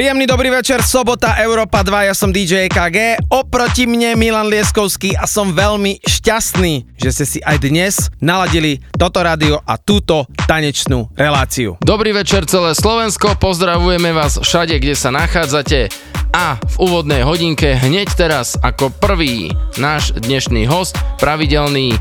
Príjemný dobrý večer, sobota, Európa 2, ja som DJ EKG, oproti mne Milan Lieskovský a som veľmi šťastný, že ste si aj dnes naladili toto rádio a túto tanečnú reláciu. Dobrý večer celé Slovensko, pozdravujeme vás všade, kde sa nachádzate a v úvodnej hodinke hneď teraz ako prvý náš dnešný host, pravidelný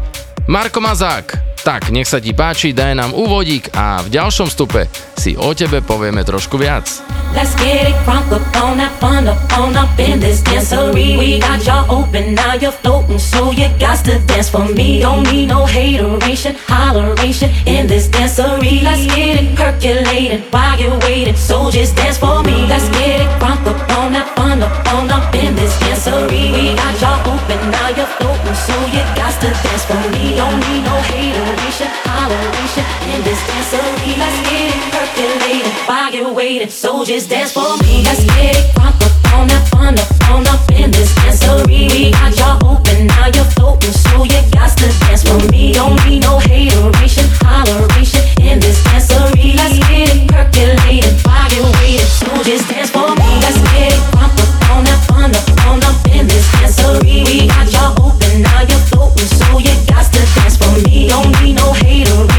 Marko Mazák. Tak, nech sa ti páči, daj nám úvodík a v ďalšom stupe si o tebe povieme trošku viac. Let's get it crunk up on that fun up on up in this dancery. We got y'all open, now you're floating, so you got to dance for me. Don't need no hateration, holleration in this dancery. Let's get it percolating while you're waiting, so just dance for me. Let's get it crunk up on that fun up on up in this dancery. We got y'all open, now you're floating, so you got to dance for me. Don't need no hateration, in this dancery. Let's get it percolating while you're waiting, so just dance for me. Let's get it crunk up on up on up in this. We got y'all open, now you're floating, so you got to dance for me. Don't need no hateration, holleration in this dancery. Let's get it percolating while you're waiting, so just dance for me. Let's get it crunk up on up on up in this dancery. We got y'all open, now you're floating, so you got to dance for me. Don't need no hateration,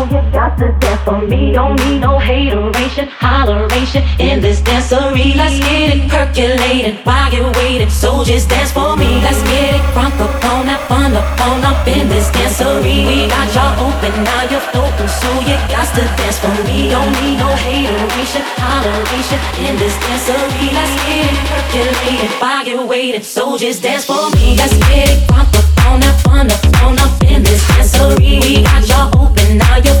free. Leave your situations at the door, so when you step inside, jump on the floor. So you got to dance for me. Don't need no hateration, holleration in this dancery. Let's get it percolating while you're waiting. So just dance for me. Let's get it crunk up on that fun up on up in this dancery. We got y'all open, now you're floating. So you got to dance for me. Don't need no hateration, holleration in this dancery. Let's get it percolating while you're waiting. So just dance for me. Let's get it crunk up on that fun up on up in this dancery. We got y'all open, now you're floating, so you got to dance for me. Don't need no hateration, holleration in this dancery. Let's get it percolating while you're waiting, so just dance for me. Let's get it crunk up on that fun up on up in this dancery. We got y'all open, now you're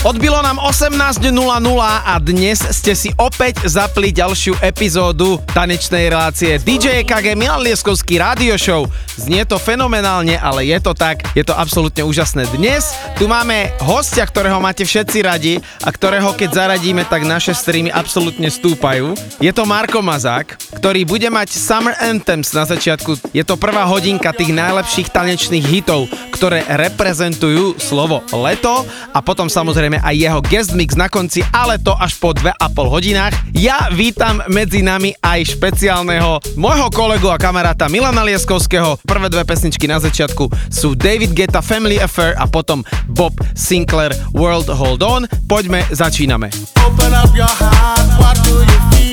Odbilo nám 18.00 a dnes ste si opäť zapli ďalšiu epizódu tanečnej relácie DJ KG Milan Lieskovský Radio Show. Znie to fenomenálne, ale je to tak, je to absolútne úžasné. Dnes tu máme hostia, ktorého máte všetci radi a ktorého keď zaradíme, tak naše streamy absolútne stúpajú. Je to Marko Mazák, ktorý bude mať Summer Anthems na začiatku. Je to prvá hodinka tých najlepších tanečných hitov, ktoré reprezentujú slovo leto a potom samozrejme aj jeho guest mix na konci, ale to až po 2,5 hodinách. Ja vítam medzi nami aj špeciálneho môjho kolegu a kamaráta Milana Lieskovského. Prvé dve pesničky na začiatku sú David Guetta Family Affair a potom Bob Sinclair World Hold On. Poďme, začíname. Open up your heart, what do you feel?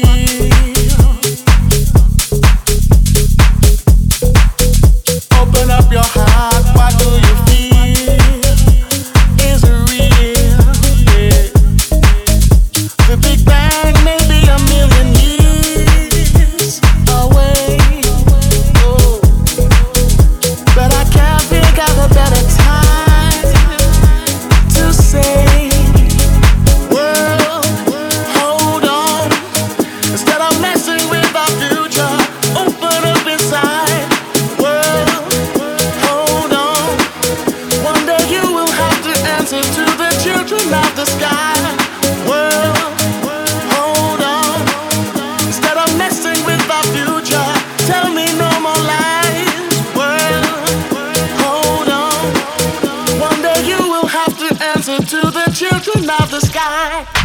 Open up your heart, what do you feel? Of the sky.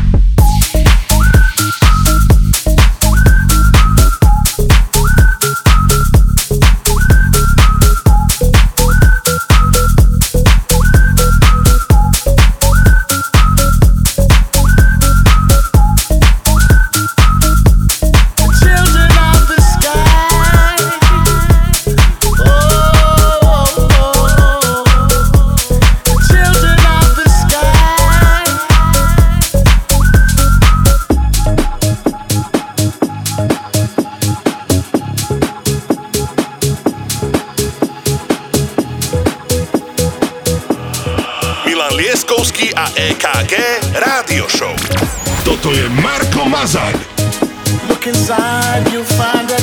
EKG Rádio Show. Toto je Marko Mazar. Look inside, you'll find a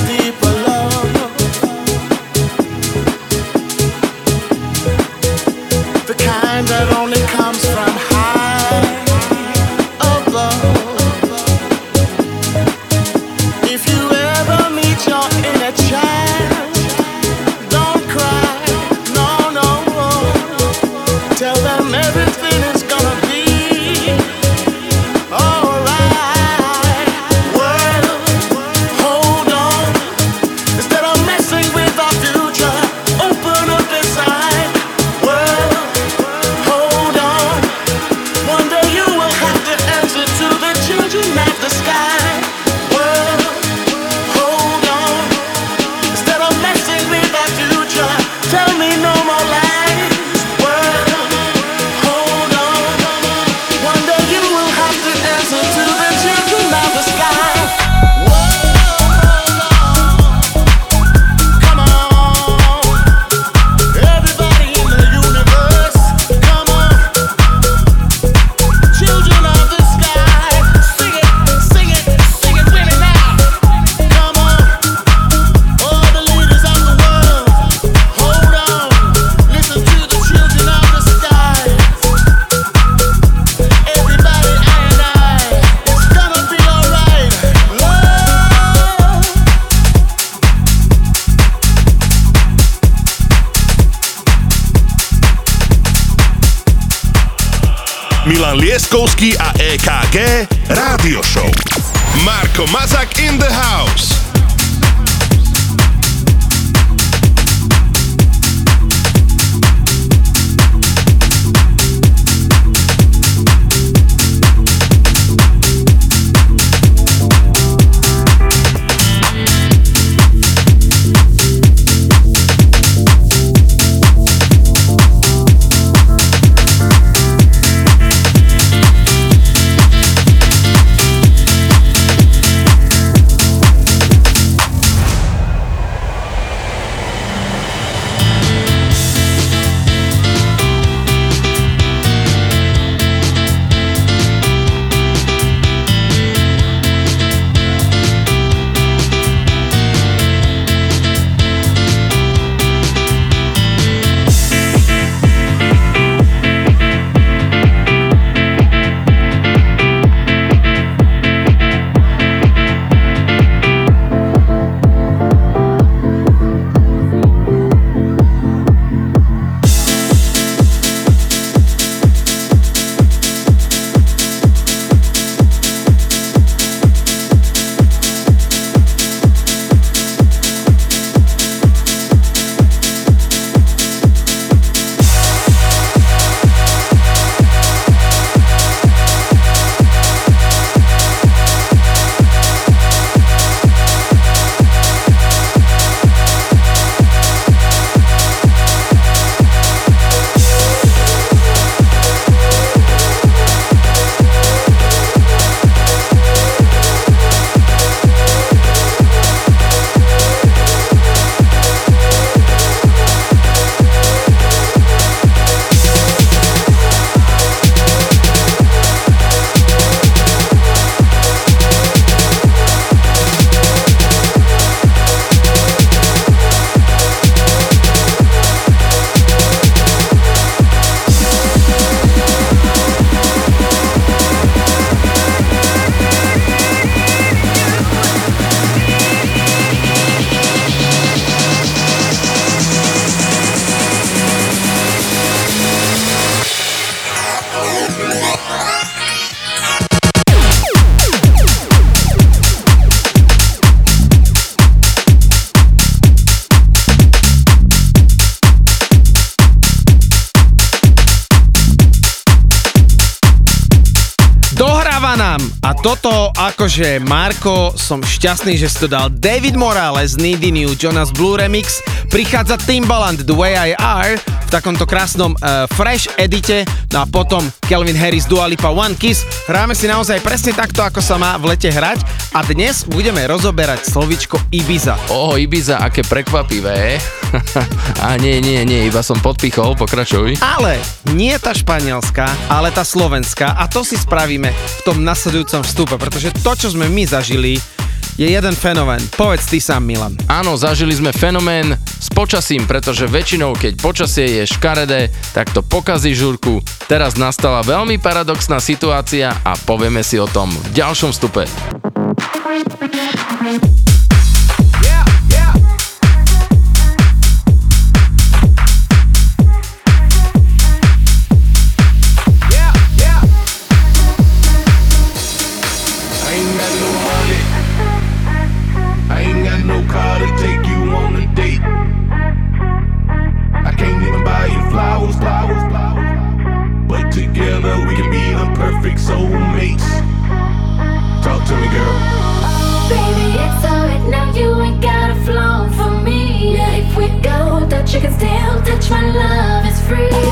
toto akože Marko, som šťastný, že si to dal. David Morales, Needy New, Jonas Blue Remix, prichádza Timbaland, The Way I Are, v takomto krásnom uh, fresh edite, no a potom Kelvin Harris, Dua Lipa, One Kiss. Hráme si naozaj presne takto, ako sa má v lete hrať a dnes budeme rozoberať slovičko Ibiza. Oho, Ibiza, aké prekvapivé. a nie, nie, nie, iba som podpichol, pokračuj. Ale nie tá španielská, ale tá slovenská a to si spravíme v tom nasledujúcom vstupe, pretože to, čo sme my zažili, je jeden fenomén. Povedz ty sám, Milan. Áno, zažili sme fenomén s počasím, pretože väčšinou, keď počasie je škaredé, tak to pokazí žurku. Teraz nastala veľmi paradoxná situácia a povieme si o tom v ďalšom vstupe. you can still touch my love, it's free.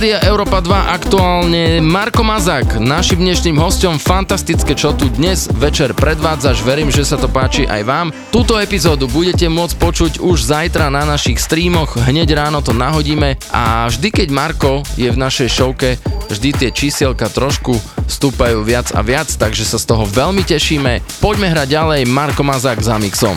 Rádia Európa 2 aktuálne Marko Mazák, našim dnešným hostom. Fantastické, čo tu dnes večer predvádzaš. Verím, že sa to páči aj vám. Túto epizódu budete môcť počuť už zajtra na našich streamoch. Hneď ráno to nahodíme a vždy, keď Marko je v našej showke, vždy tie čísielka trošku stúpajú viac a viac, takže sa z toho veľmi tešíme. Poďme hrať ďalej Marko Mazák za mixom.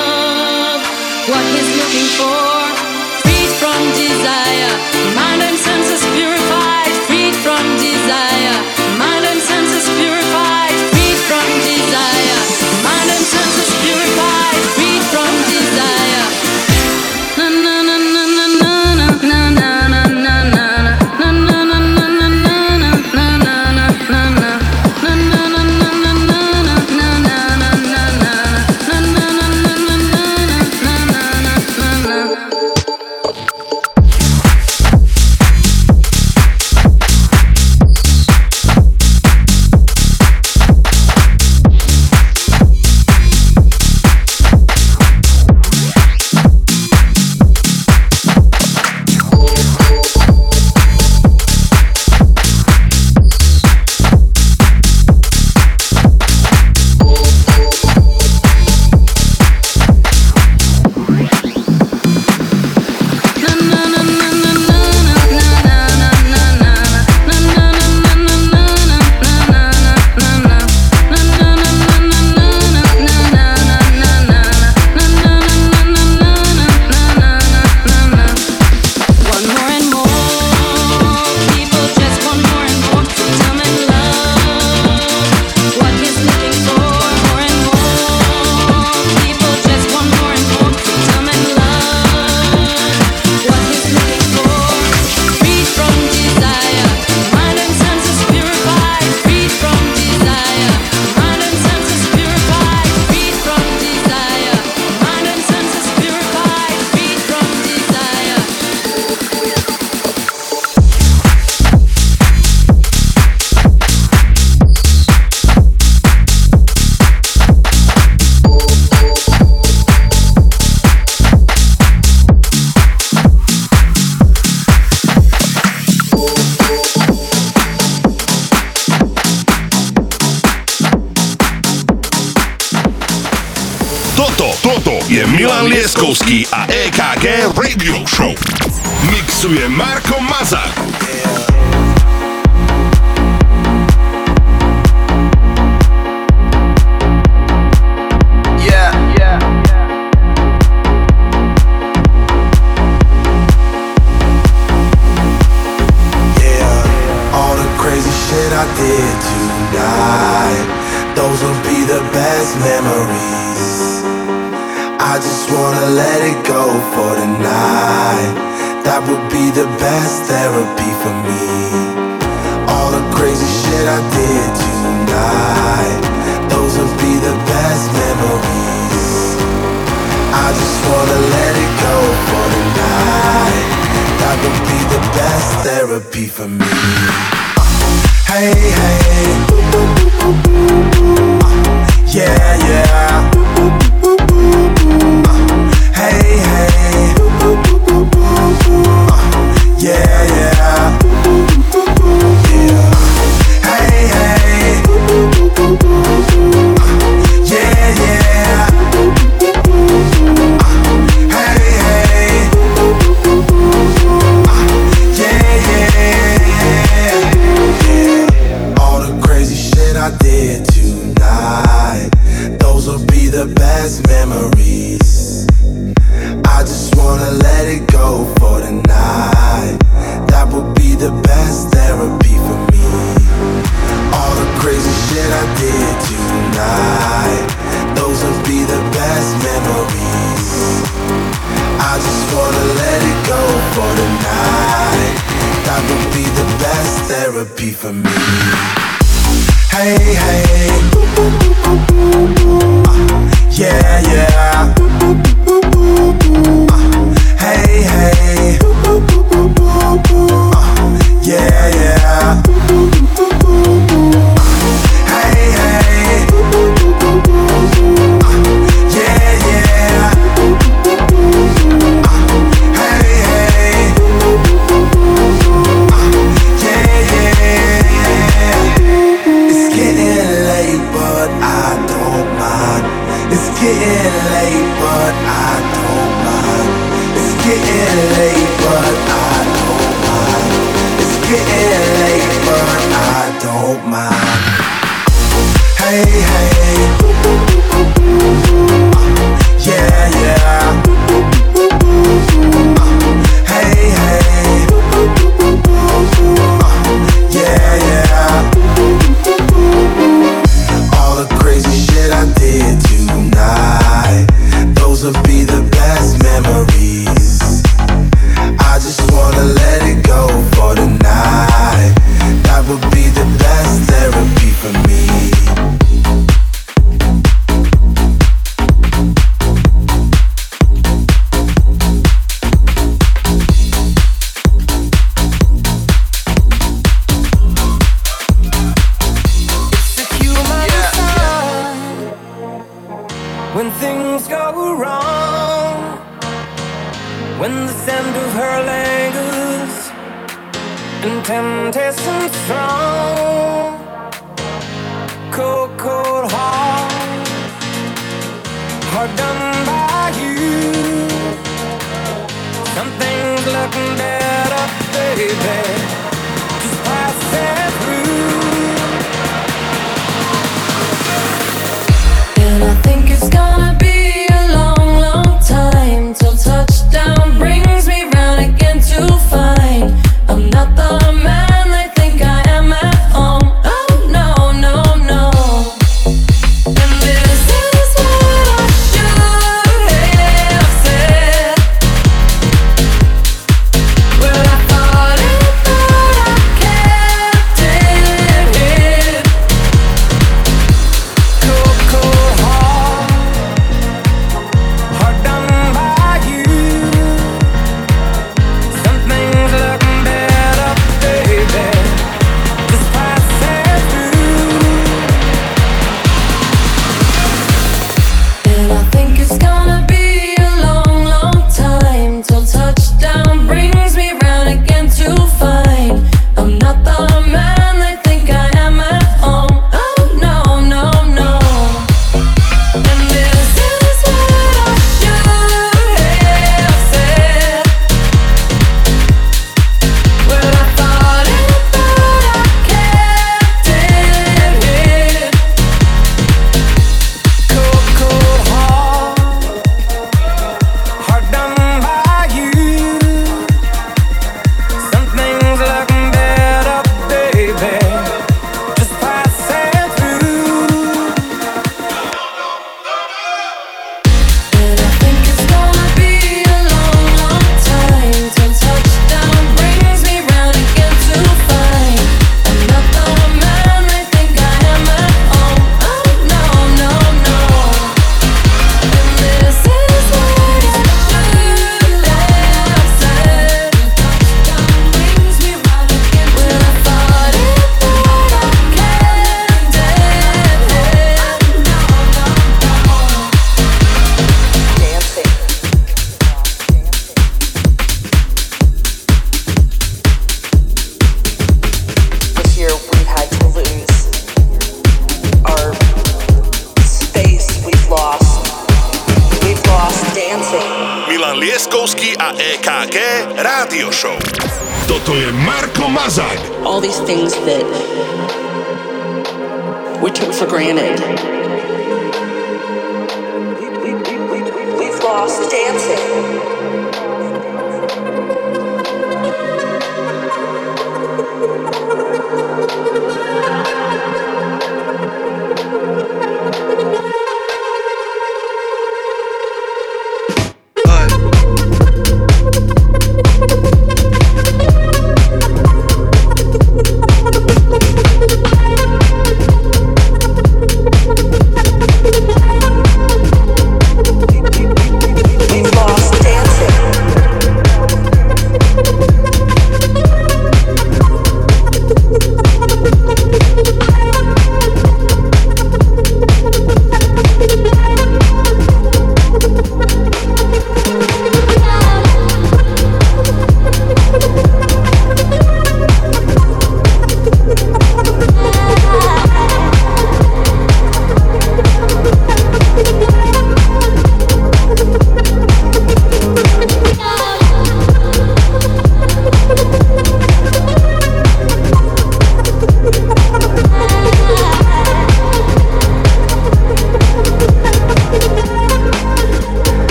desire,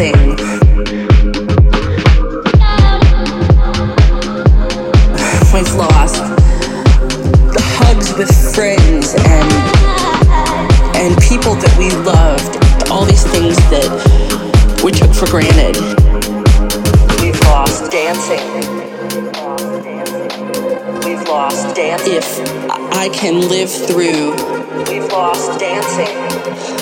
We've lost the hugs with friends and and people that we loved, all these things that we took for granted. We've lost dancing. We've lost dancing. If I can live through We've lost dancing.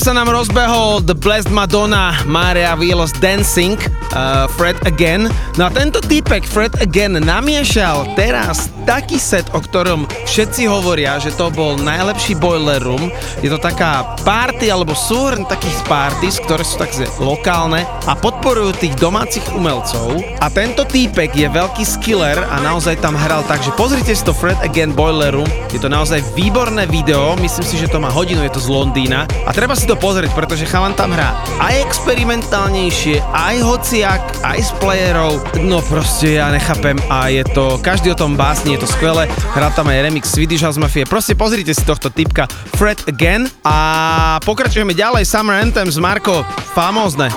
Mazak sa nám rozbehol The Blessed Madonna, Maria Wheelos Dancing, uh, Fred Again. No a tento týpek Fred Again namiešal teraz taký set, o ktorom všetci hovoria, že to bol najlepší boiler room. Je to taká party alebo súhrn takých parties, ktoré sú také lokálne a podporujú tých domácich umelcov. A tento týpek je veľký skiller a naozaj tam hral tak, že pozrite si to Fred Again Boiler Room. Je to naozaj výborné video, myslím si, že to má hodinu, je to z Londýna. A treba si to pozrieť, pretože chalan tam hrá aj experimentálnejšie, aj hociak, aj z playerov. No proste ja nechápem a je to, každý o tom básni, je to skvelé. Hrá tam aj remix Swedish House Mafia. Proste pozrite si tohto typka Fred Again a pokračujeme ďalej Summer Anthems, Marko, famózne.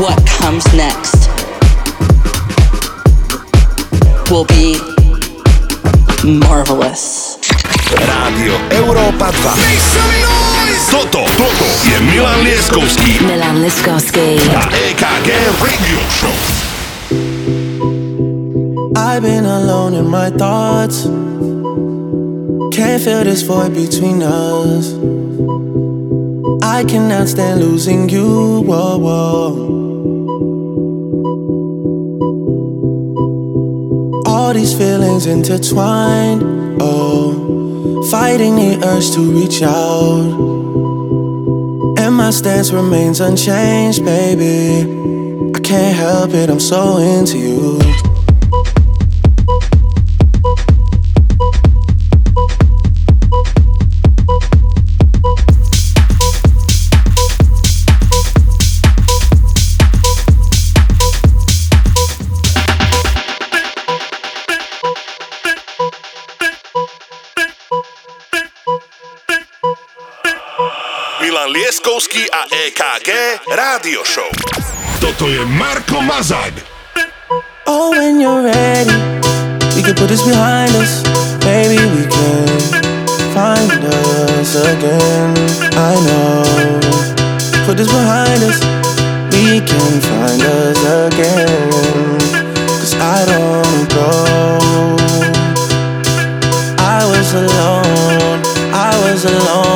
What comes next will be marvelous. Rádio Európa 2. Toto, toto je Milan Lieskovský Milan Liskovský. a EKG Radio Show. I've been alone in my thoughts. Can't feel this void between us. I cannot stand losing you. Whoa, whoa. All these feelings intertwined. Oh, fighting the urge to reach out. And my stance remains unchanged, baby. I can't help it, I'm so into you. Milan a EKG Rádio Show. Toto je Marko Mazak. Oh, when you're ready, we can put this behind us. Maybe we can find us again. I know. Put this behind us, we can find us again. Cause I don't go. I was alone, I was alone in this world,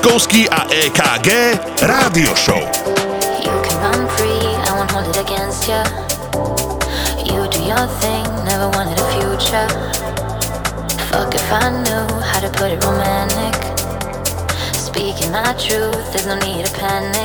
A EKG Rádio Show. You can run free, I won't hold it against you. You do your thing, never wanted a future. Fuck if I knew how to put it romantic. Speaking my truth, there's no need to panic.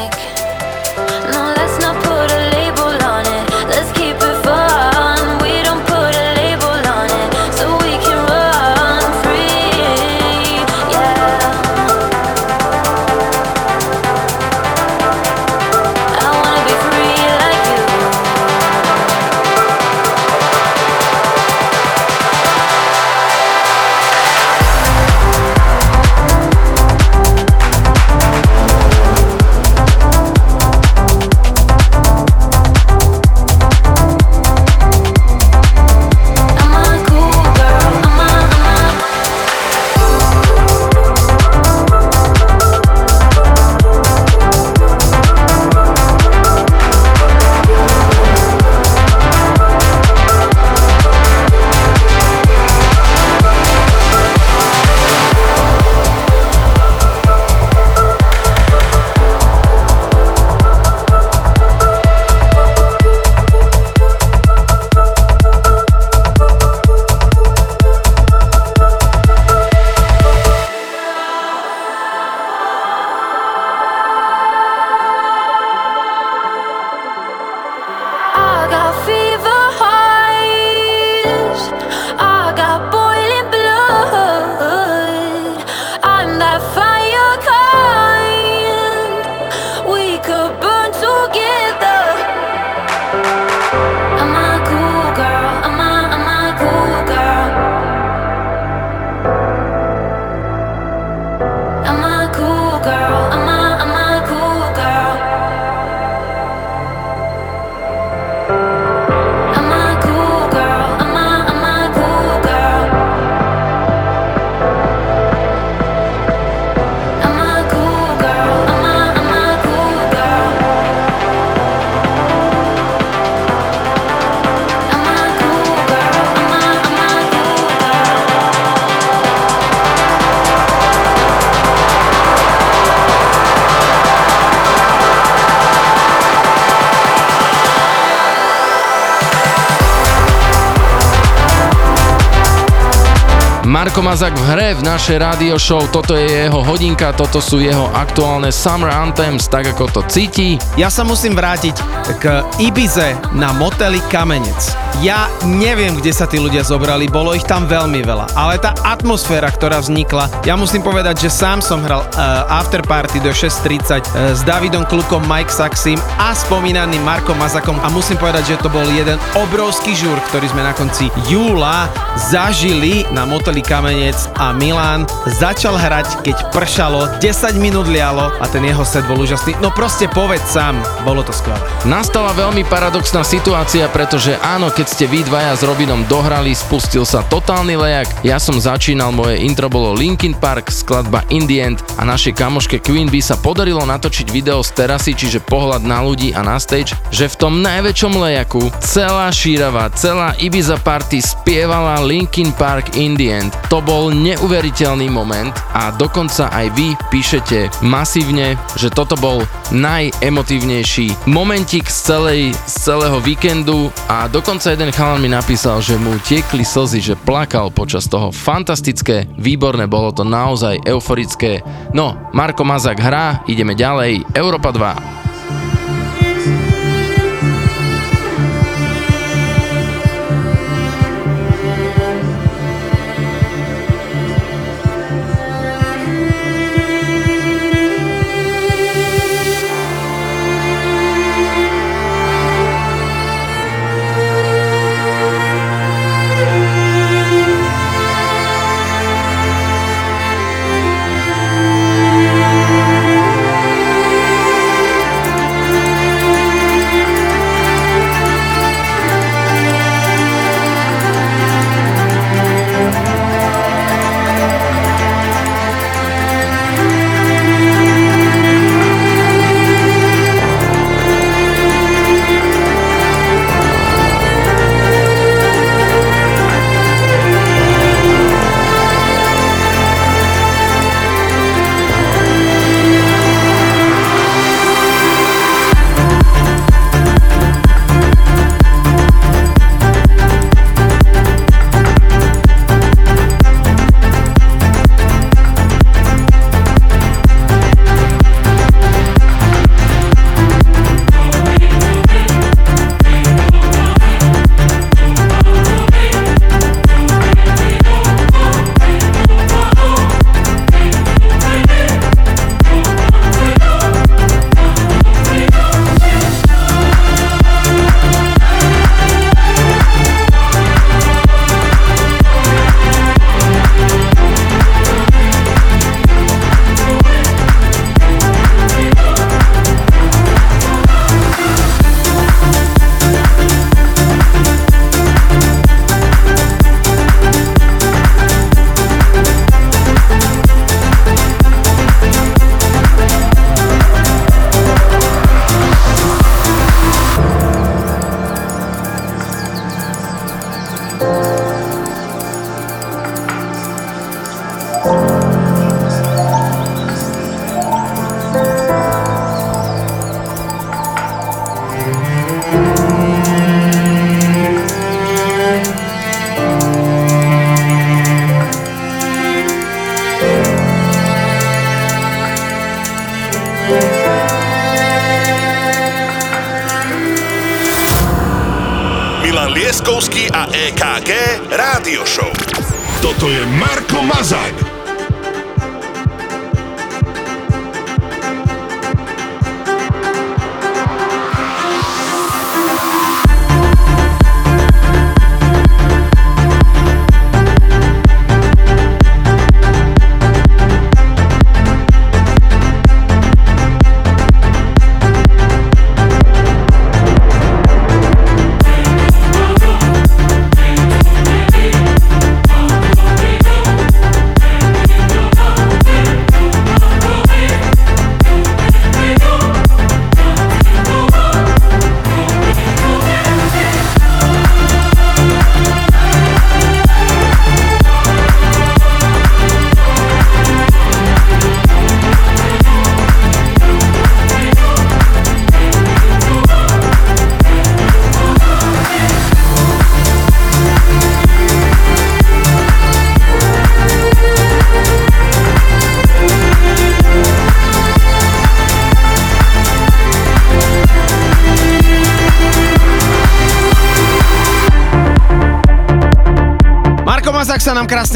Marko Mazak v hre v našej rádio show, toto je jeho hodinka, toto sú jeho aktuálne Summer Anthems, tak ako to cíti. Ja sa musím vrátiť k Ibize na moteli Kamenec. Ja neviem, kde sa tí ľudia zobrali, bolo ich tam veľmi veľa, ale tá atmosféra, ktorá vznikla, ja musím povedať, že sám som hral uh, afterparty do 6.30 uh, s Davidom Klukom, Mike Saxim a spomínaným Markom Mazakom a musím povedať, že to bol jeden obrovský žúr, ktorý sme na konci júla zažili na moteli Kamenec a Milan začal hrať, keď pršalo, 10 minút lialo a ten jeho set bol úžasný. No proste povedz sám, bolo to skvelé. Nastala veľmi paradoxná situácia, pretože áno, keď ste vy dvaja s Robinom dohrali, spustil sa totálny lejak. Ja som začínal, moje intro bolo Linkin Park, skladba Indie End a našej kamoške Queen by sa podarilo natočiť video z terasy, čiže pohľad na ľudí a na stage, že v tom najväčšom lejaku celá šírava, celá Ibiza party spievala Linkin Park Indie End. To bol neuveriteľný moment a dokonca aj vy píšete masívne, že toto bol najemotívnejší momentik z, celej, z celého víkendu a dokonca jeden chalan mi napísal, že mu tiekli slzy, že plakal počas toho. Fantastické, výborné, bolo to naozaj euforické. No, Marko Mazak hrá, ideme ďalej, Európa 2.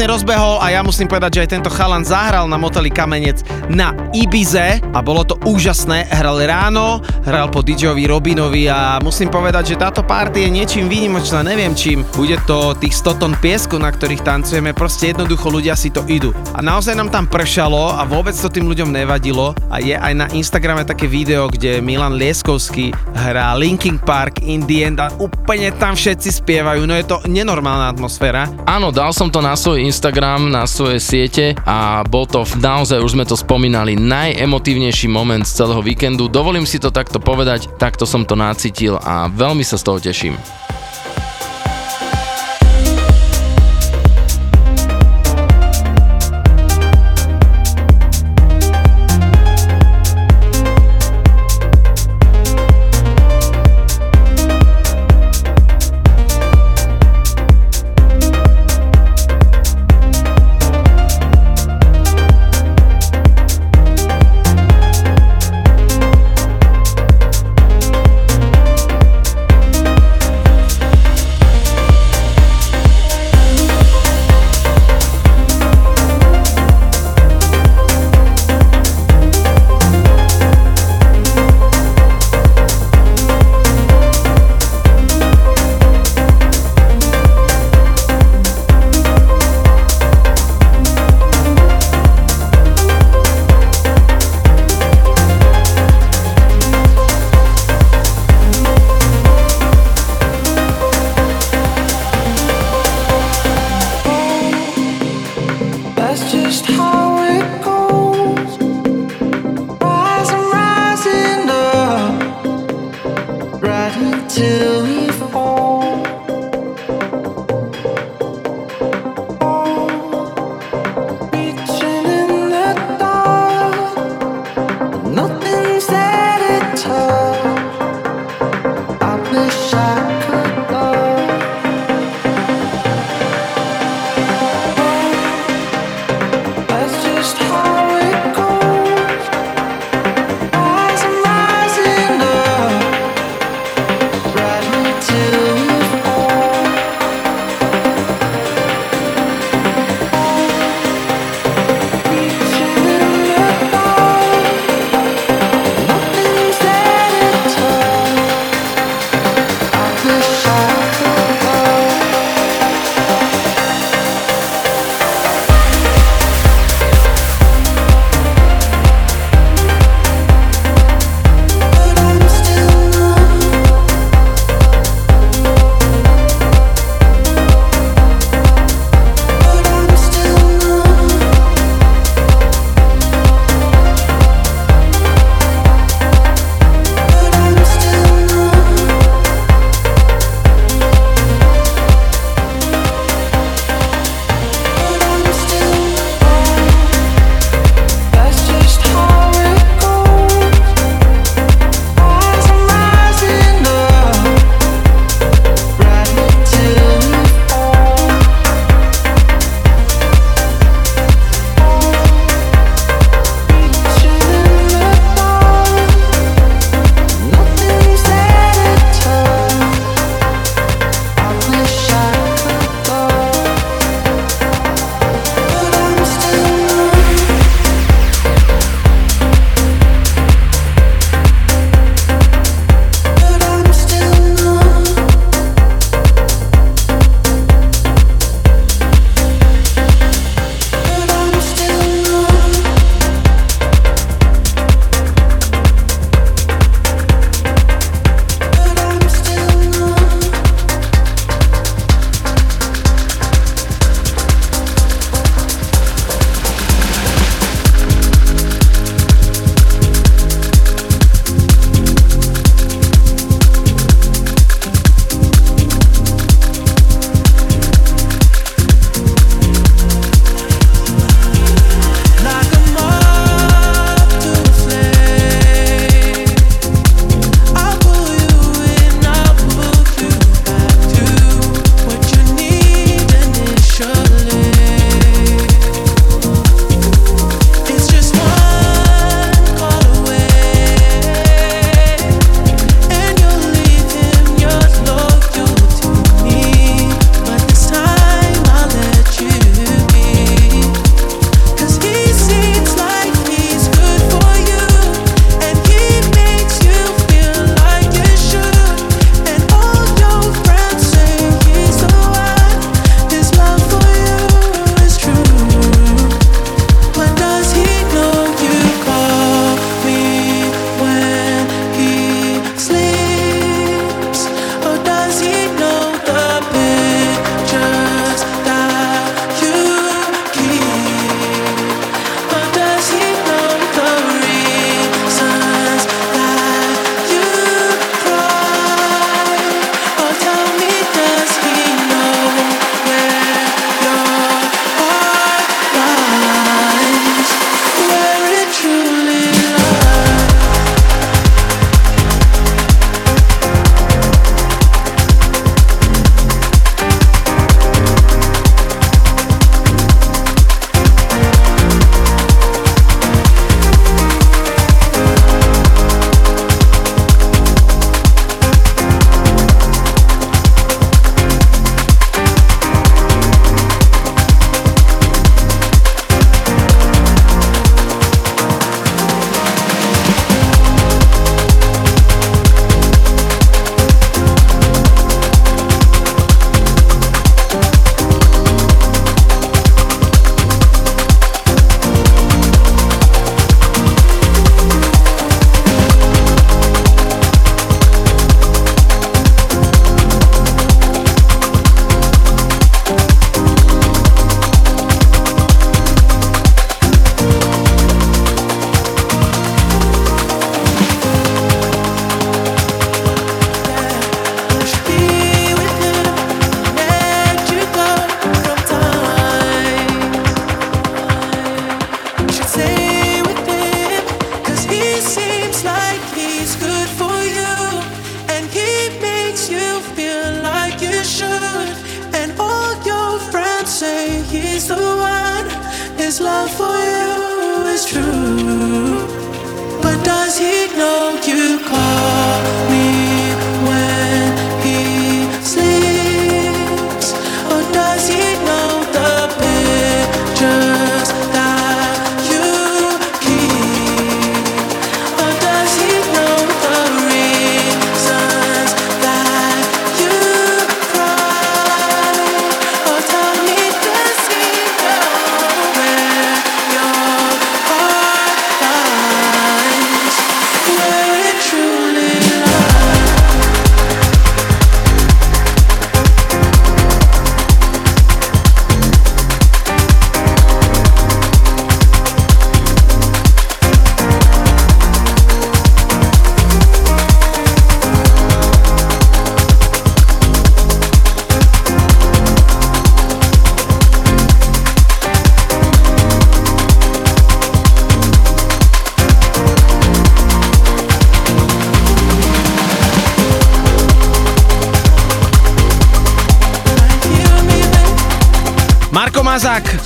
krásne rozbehol a ja musím povedať, že aj tento chalan zahral na moteli Kamenec na Ibize a bolo to úžasné. Hral ráno, hral po DJovi Robinovi a musím povedať, že táto party je niečím výnimočná, neviem čím. Bude to tých 100 tón piesku, na ktorých tancujeme, proste jednoducho ľudia si to idú. A naozaj nám tam pršalo a vôbec to tým ľuďom nevadilo a je aj na Instagrame také video, kde Milan Lieskovský hrá Linking Park in the end a úplne tam všetci spievajú, no je to nenormálna atmosféra. Áno, dal som to na svoj Instagram, na svoje siete a bol to naozaj, už sme to spomínali, najemotívnejší moment z celého víkendu. Dovolím si to takto povedať, takto som to nacítil a veľmi sa z toho teším.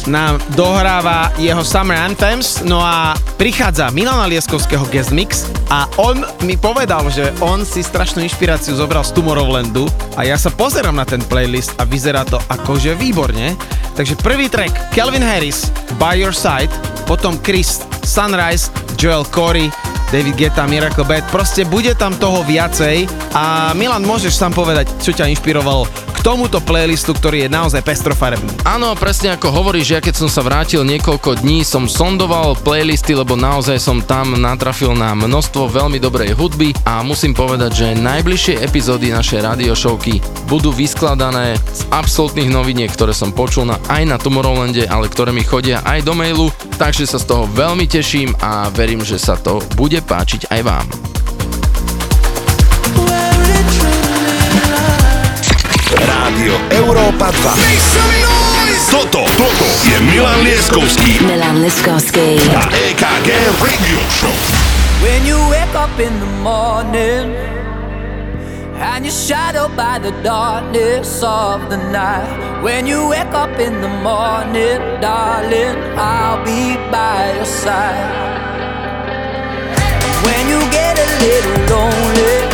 Nám dohráva jeho Summer Anthems, no a prichádza Milana Lieskovského guest mix a on mi povedal, že on si strašnú inšpiráciu zobral z Tomorrowlandu a ja sa pozerám na ten playlist a vyzerá to akože výborne. Takže prvý track Calvin Harris, By Your Side, potom Chris, Sunrise, Joel Corey, David Guetta, Miracle Bad, proste bude tam toho viacej a Milan, môžeš sám povedať, čo ťa inšpirovalo tomuto playlistu, ktorý je naozaj pestrofarebný. Áno, presne ako hovoríš, ja keď som sa vrátil niekoľko dní, som sondoval playlisty, lebo naozaj som tam natrafil na množstvo veľmi dobrej hudby a musím povedať, že najbližšie epizódy našej radio showky budú vyskladané z absolútnych noviniek, ktoré som počul na, aj na Tomorrowlande, ale ktoré mi chodia aj do mailu, takže sa z toho veľmi teším a verím, že sa to bude páčiť aj vám. Rádio Európa 2. Toto, toto je Milan Lieskovský Milan Liskovsky. a EKG Radio Show. When you wake up in the morning and you're shadowed by the darkness of the night. When you wake up in the morning, darling, I'll be by your side. When you get a little lonely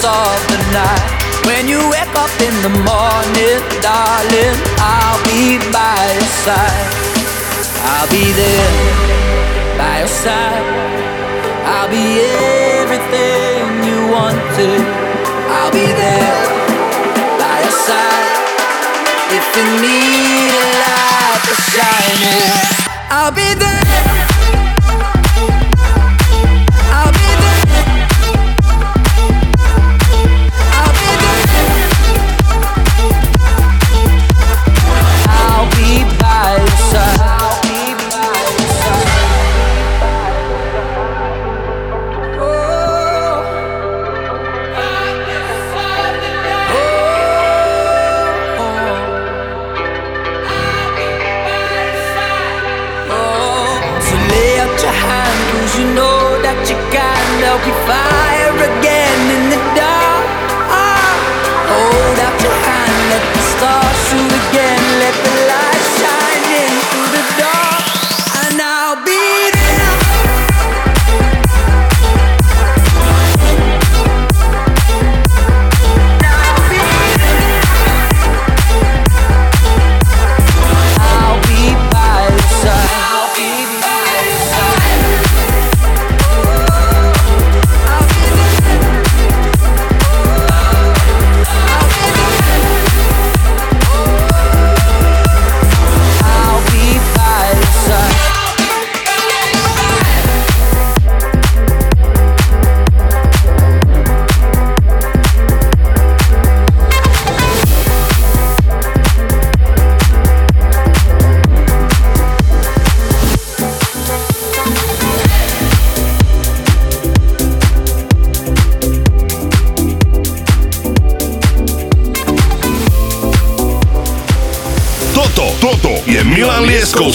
Darkness of the night. When you wake up in the morning, darling, I'll be by your side. I'll be there by your side. I'll be everything you wanted. I'll be there by your side. If you need a light to shine in, I'll be there. Cause you know that you can't help me find Milan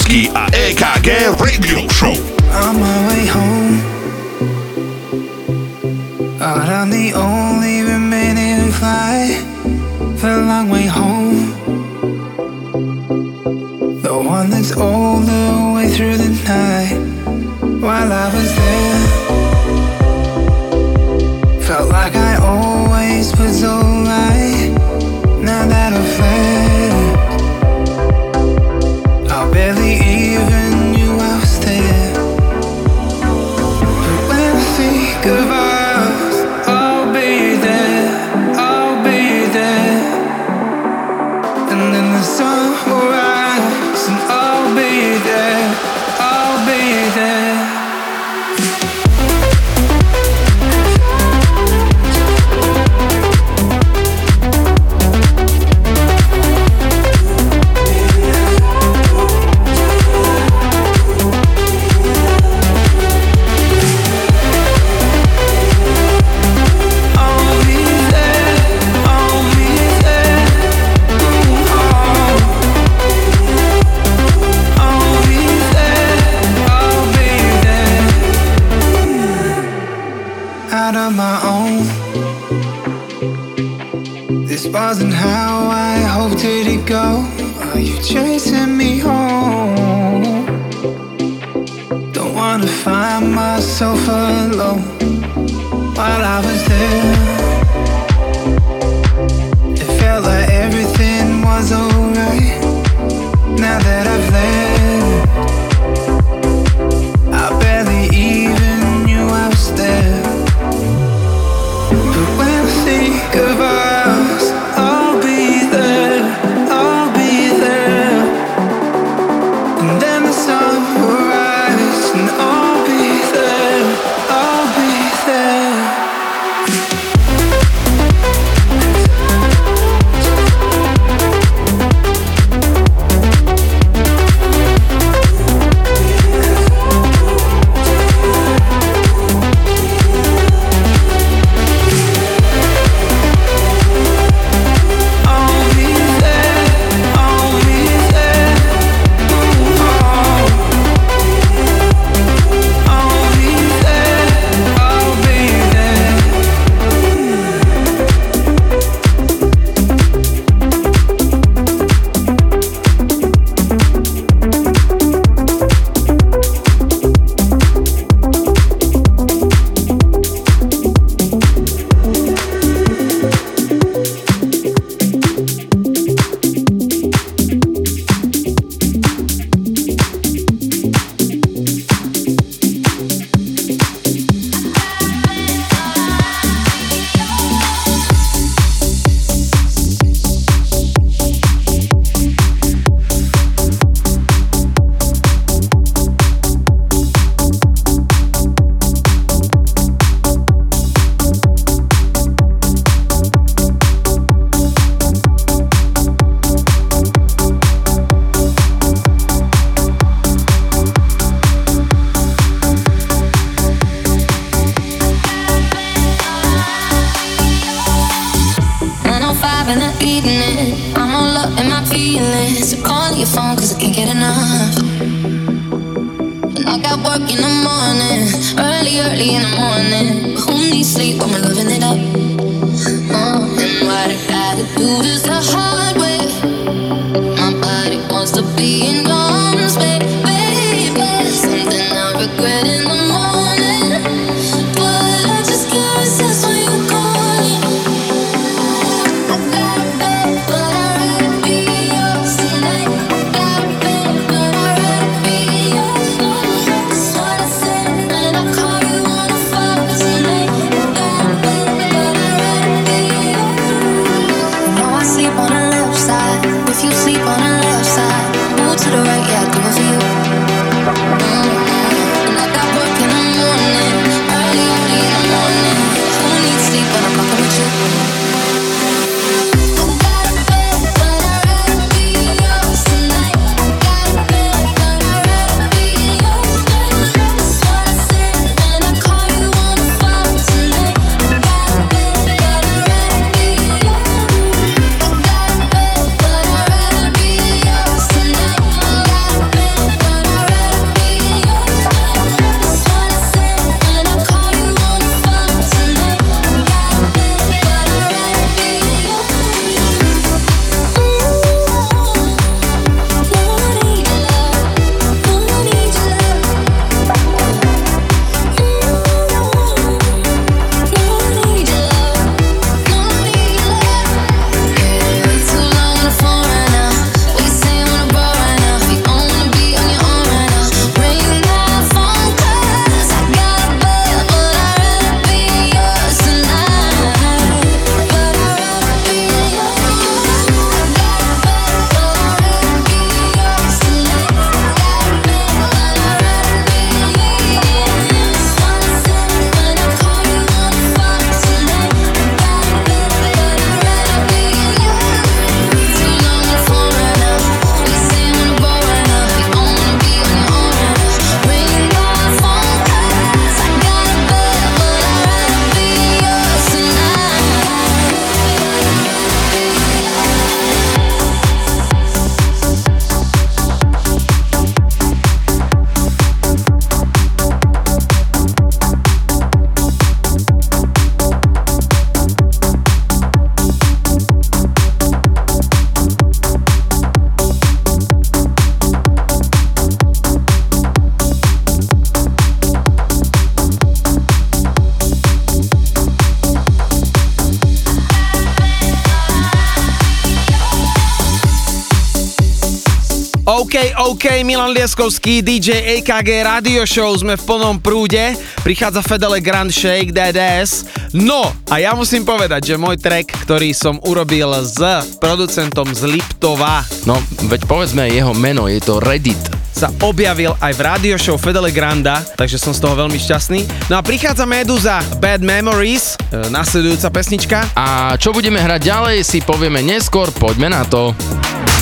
OK, Milan Lieskovský, DJ AKG Radio Show, sme v plnom prúde, prichádza Fedele Grand Shake DDS. No, a ja musím povedať, že môj track, ktorý som urobil s producentom z Liptova. No, veď povedzme jeho meno, je to Reddit sa objavil aj v radio show Fedele Granda, takže som z toho veľmi šťastný. No a prichádza Meduza Bad Memories, e, nasledujúca pesnička. A čo budeme hrať ďalej si povieme neskôr, poďme na to.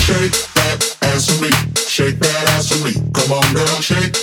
Shake. Come on, girl, shake.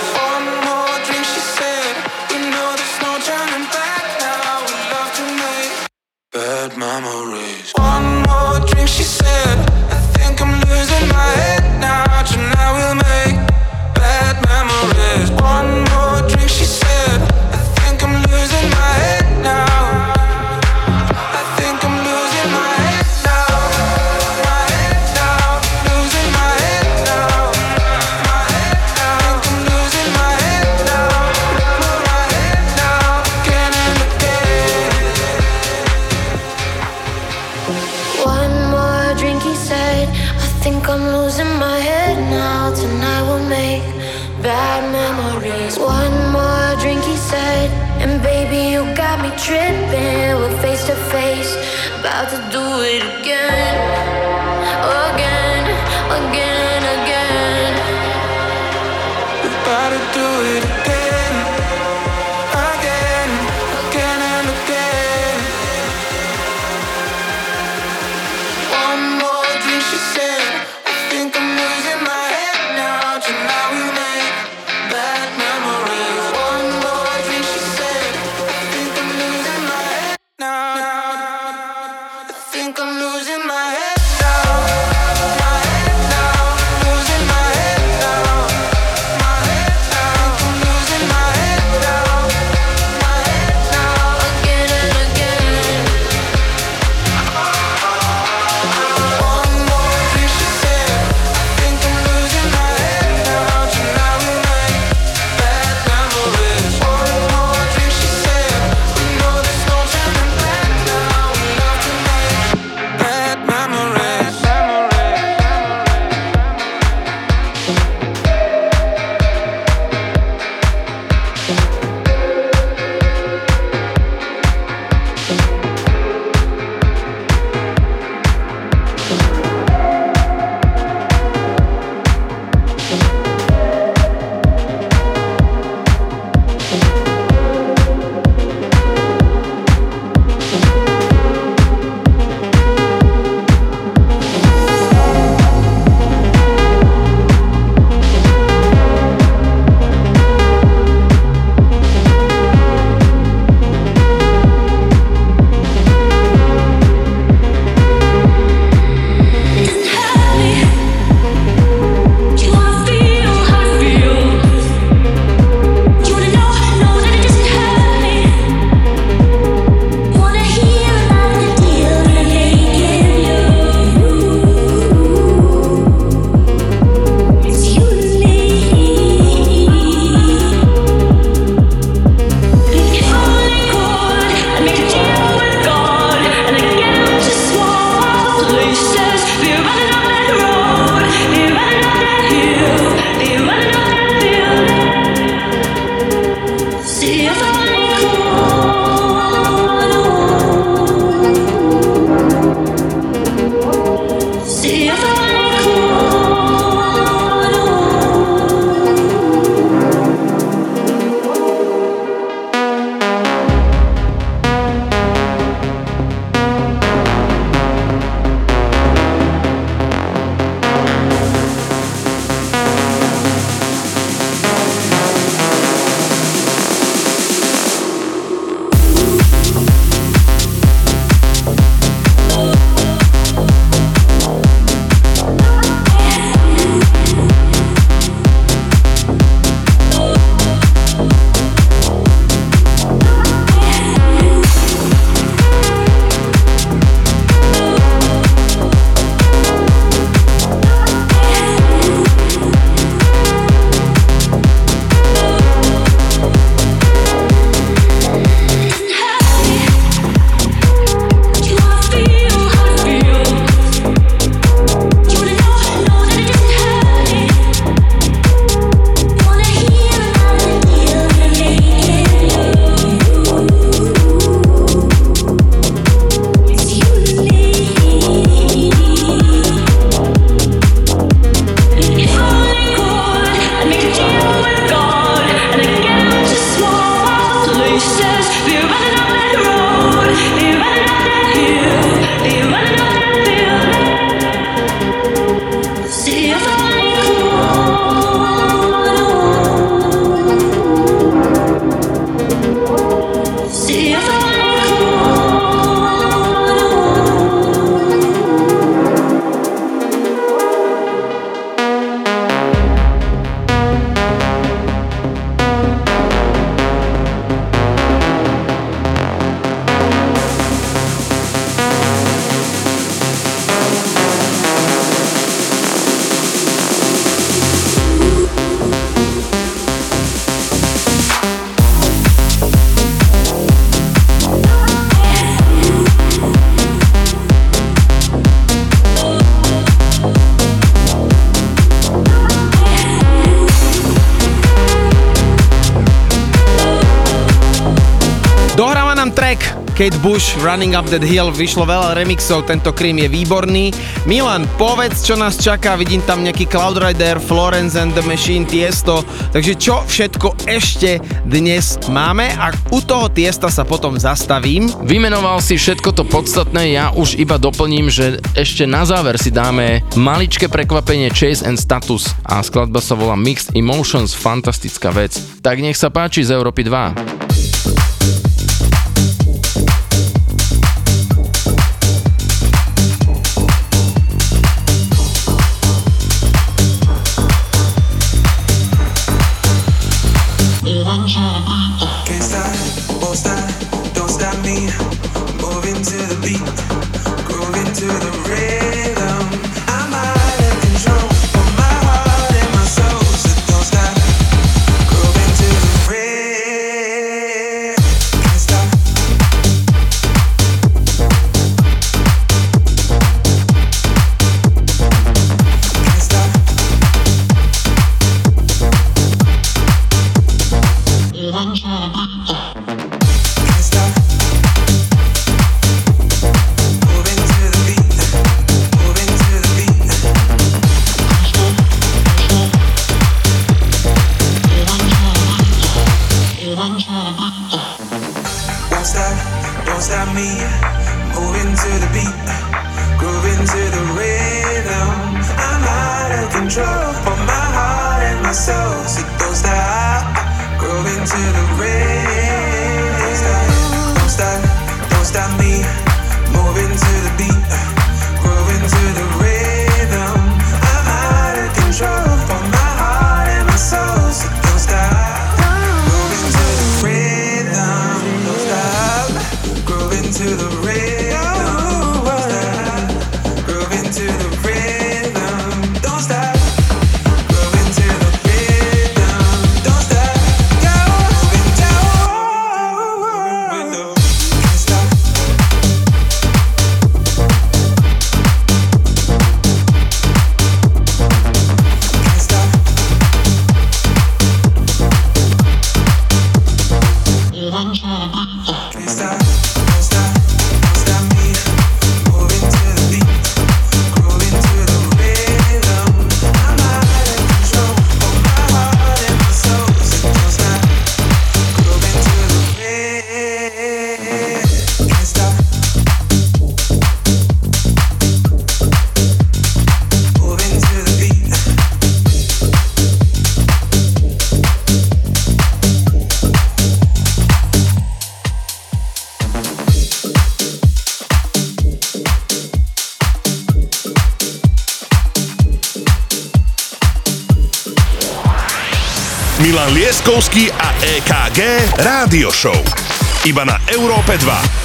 bad memories. One more drink, she said. I think I'm losing my head. Kate Bush, Running Up That Hill, vyšlo veľa remixov, tento krím je výborný. Milan, povedz, čo nás čaká, vidím tam nejaký Cloudrider, Florence and the Machine, Tiesto, takže čo všetko ešte dnes máme a u toho Tiesta sa potom zastavím. Vymenoval si všetko to podstatné, ja už iba doplním, že ešte na záver si dáme maličké prekvapenie Chase and Status a skladba sa volá Mixed Emotions, fantastická vec. Tak nech sa páči z Európy 2. Leskovský a EKG Rádio Show. Iba na Európe 2.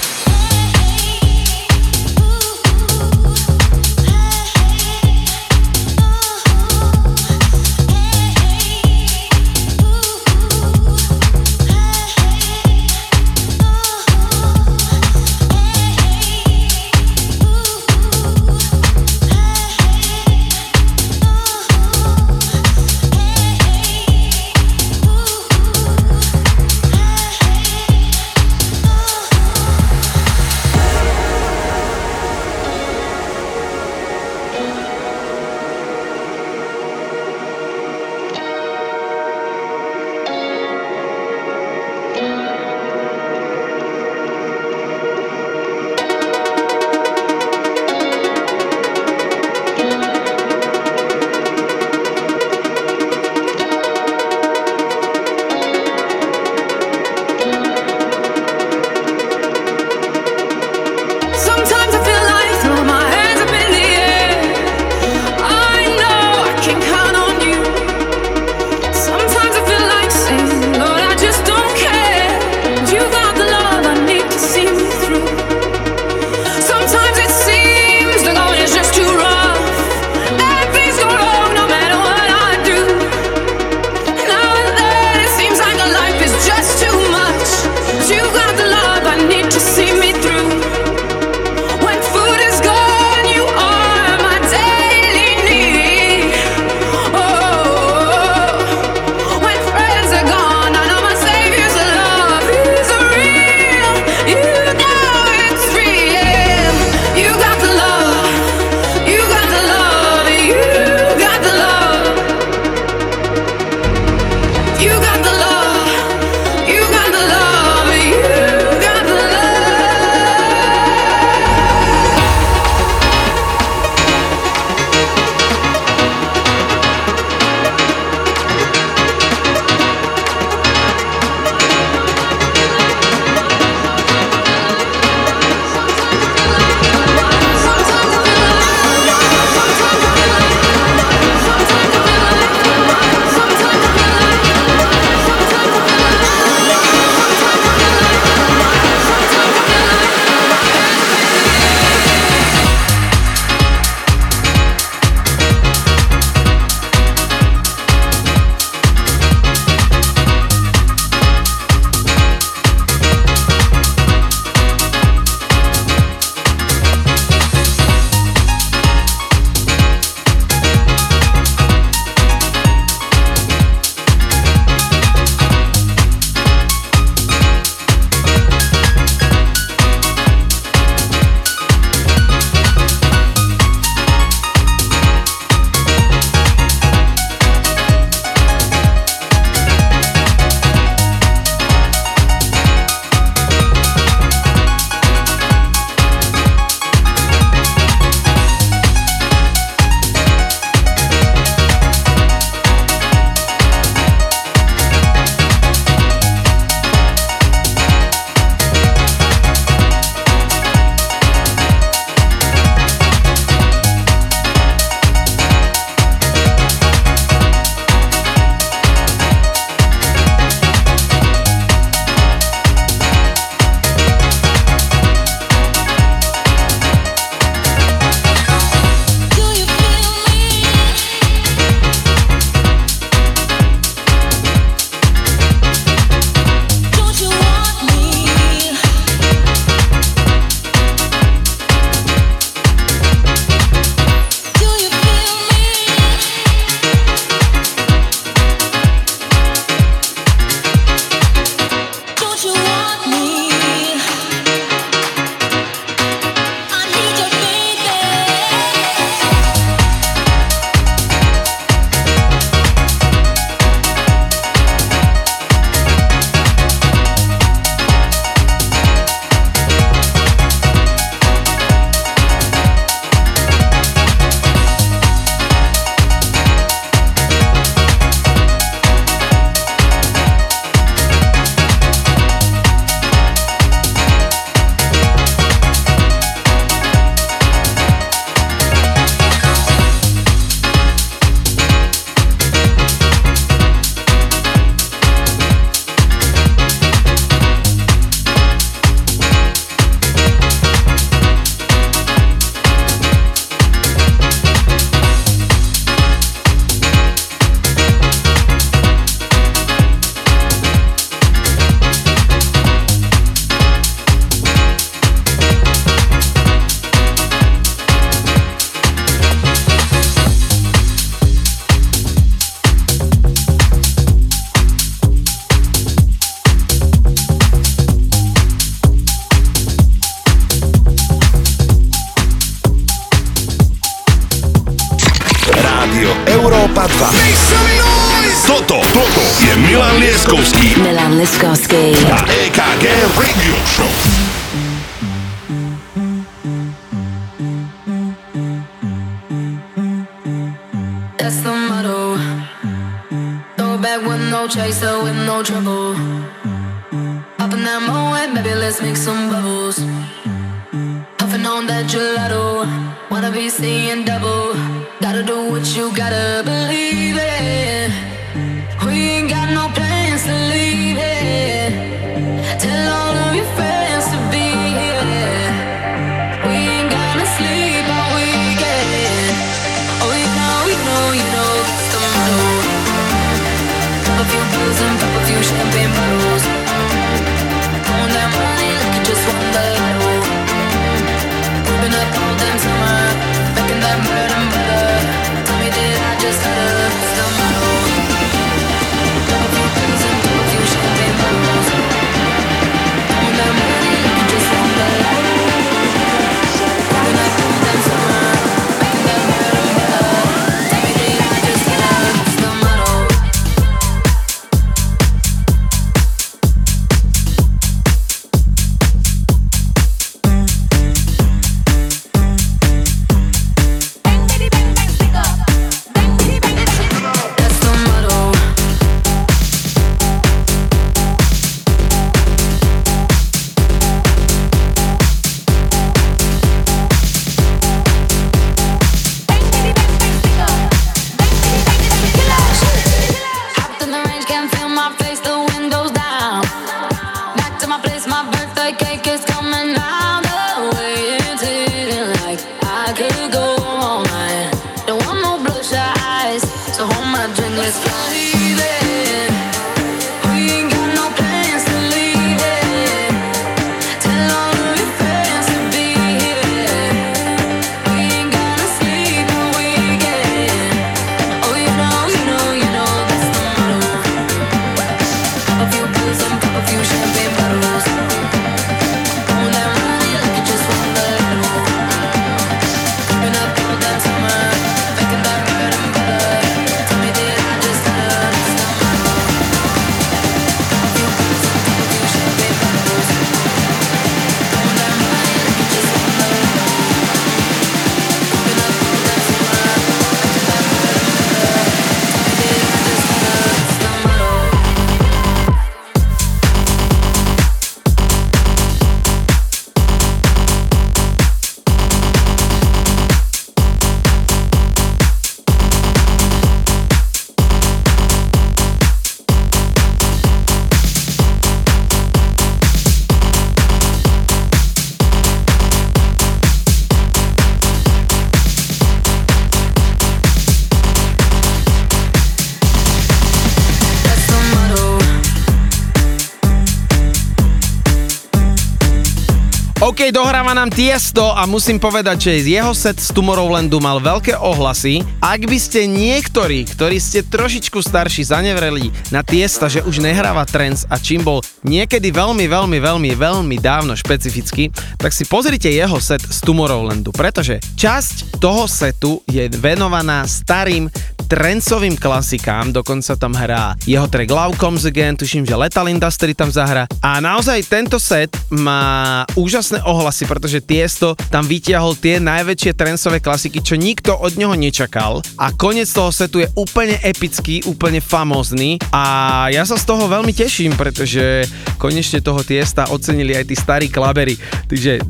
OK, dohráva nám Tiesto a musím povedať, že jeho set z Tomorrowlandu mal veľké ohlasy. Ak by ste niektorí, ktorí ste trošičku starší, zanevreli na Tiesta, že už nehráva trends a čím bol niekedy veľmi, veľmi, veľmi, veľmi dávno špecificky, tak si pozrite jeho set z Tomorrowlandu, pretože časť toho setu je venovaná starým trencovým klasikám, dokonca tam hrá jeho track Love Comes Again, tuším, že Lethal Industry tam zahra a naozaj tento set má úžasné ohlasy, pretože Tiesto tam vytiahol tie najväčšie trencové klasiky, čo nikto od neho nečakal a koniec toho setu je úplne epický, úplne famózny a ja sa z toho veľmi teším, pretože konečne toho Tiesta ocenili aj tí starí klabery, takže e,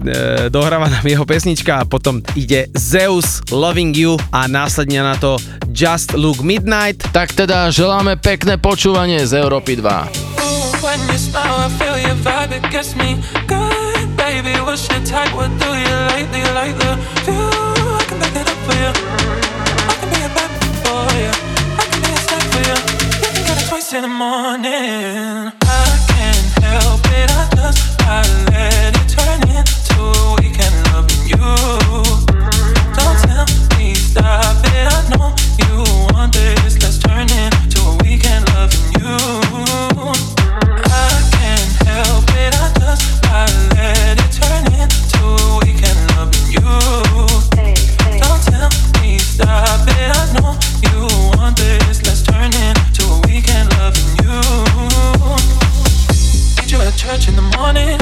dohráva nám jeho pesnička a potom ide Zeus Loving You a následne na to Just Look Midnight. Tak teda želáme pekné počúvanie z Európy 2. When you smile, I feel your vibe, it gets me good. Baby, what's your type? What do you like? Do you like the view? I can back it up for you. I can be a bad for you. I can be a snack for you. You can get it twice in the morning. I can't help it, I just I let it turn into a weekend loving you. Don't tell me stop it, I know you want this. Let's turn it to a weekend loving you. morning.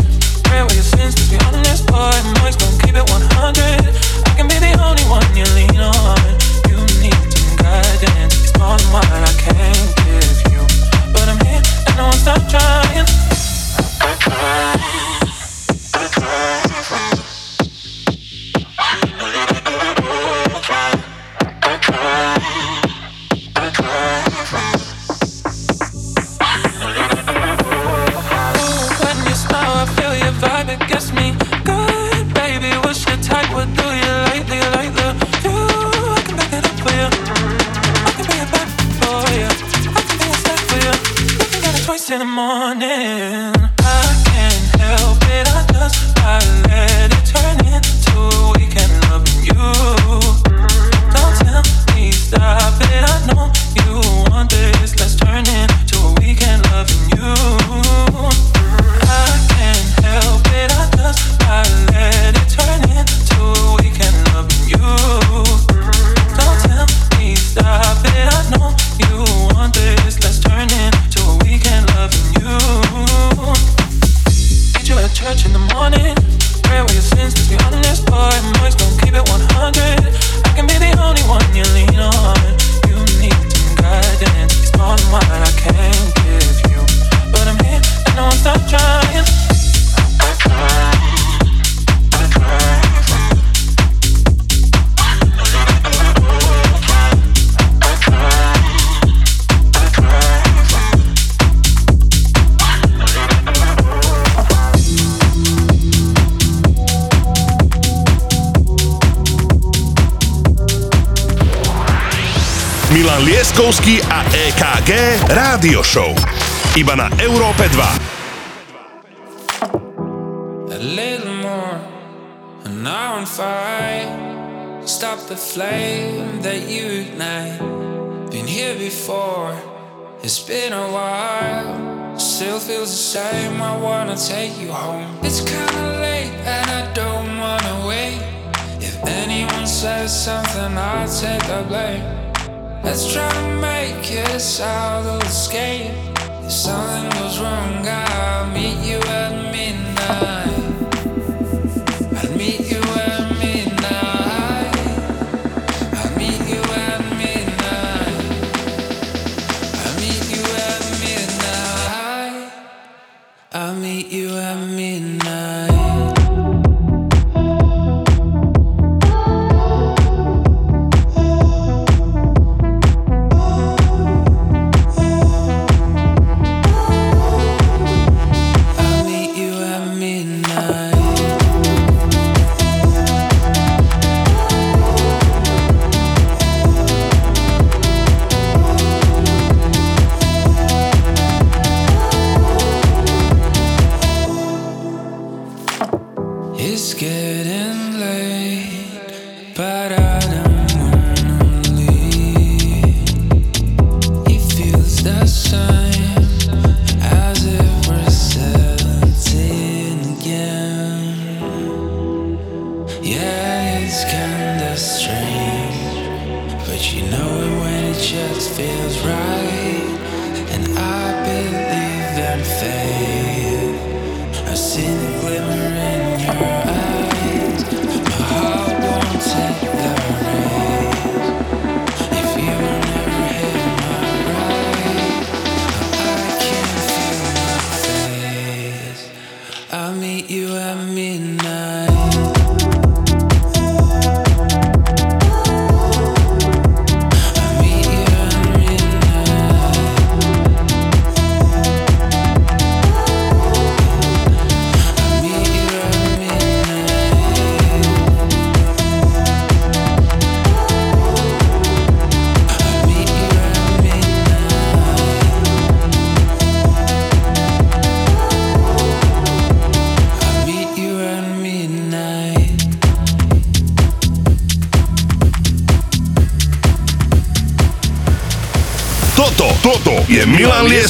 Where were you since? Let's be honest, boy. Much don't keep it 100. Milan Lieskovský a EKG Rádio Show. Iba na Európe 2. Little more, and now on fire. Stop the flame that you ignite. Been here before, it's been a while. Still feels the same, I wanna take you home. It's kinda late and I don't wanna wait. If anyone says something, I'll take the blame. Let's try to make this out of this. If something goes wrong, I'll meet you at midnight.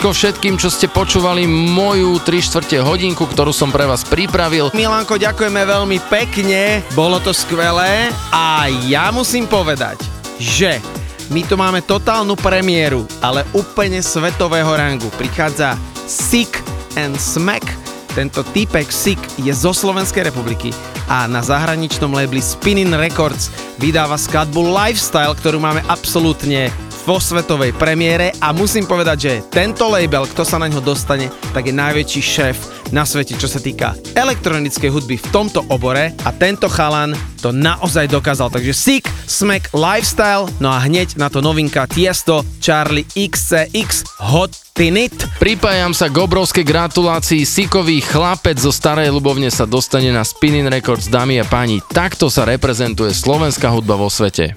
maličko všetkým, čo ste počúvali moju 3 štvrte hodinku, ktorú som pre vás pripravil. Milanko, ďakujeme veľmi pekne, bolo to skvelé a ja musím povedať, že my tu máme totálnu premiéru, ale úplne svetového rangu. Prichádza Sick and Smack. Tento týpek Sick je zo Slovenskej republiky a na zahraničnom labeli Spinning Records vydáva skladbu Lifestyle, ktorú máme absolútne vo svetovej premiére a musím povedať, že tento label, kto sa na ňo dostane, tak je najväčší šéf na svete, čo sa týka elektronickej hudby v tomto obore a tento chalan to naozaj dokázal. Takže Sick, Smack, Lifestyle, no a hneď na to novinka Tiesto, Charlie XCX, Hot Tinit. Pripájam sa k obrovskej gratulácii. Sikový chlapec zo Starej Lubovne sa dostane na Spinning Records, dámy a páni. Takto sa reprezentuje slovenská hudba vo svete.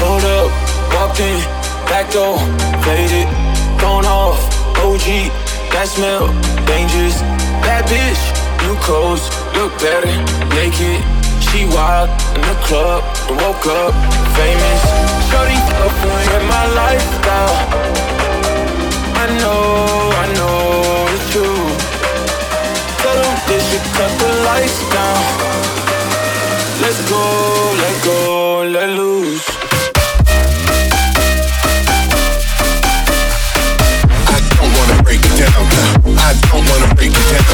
Hold go faded, gone off, OG, that smell dangerous. That bitch, new clothes, look better, naked. She wild in the club, woke up famous. Shorty up in my lifestyle. I know, I know it's true. Tell them they should cut the lights down. Let's go, let go, let loose. down. I don't wanna break you down.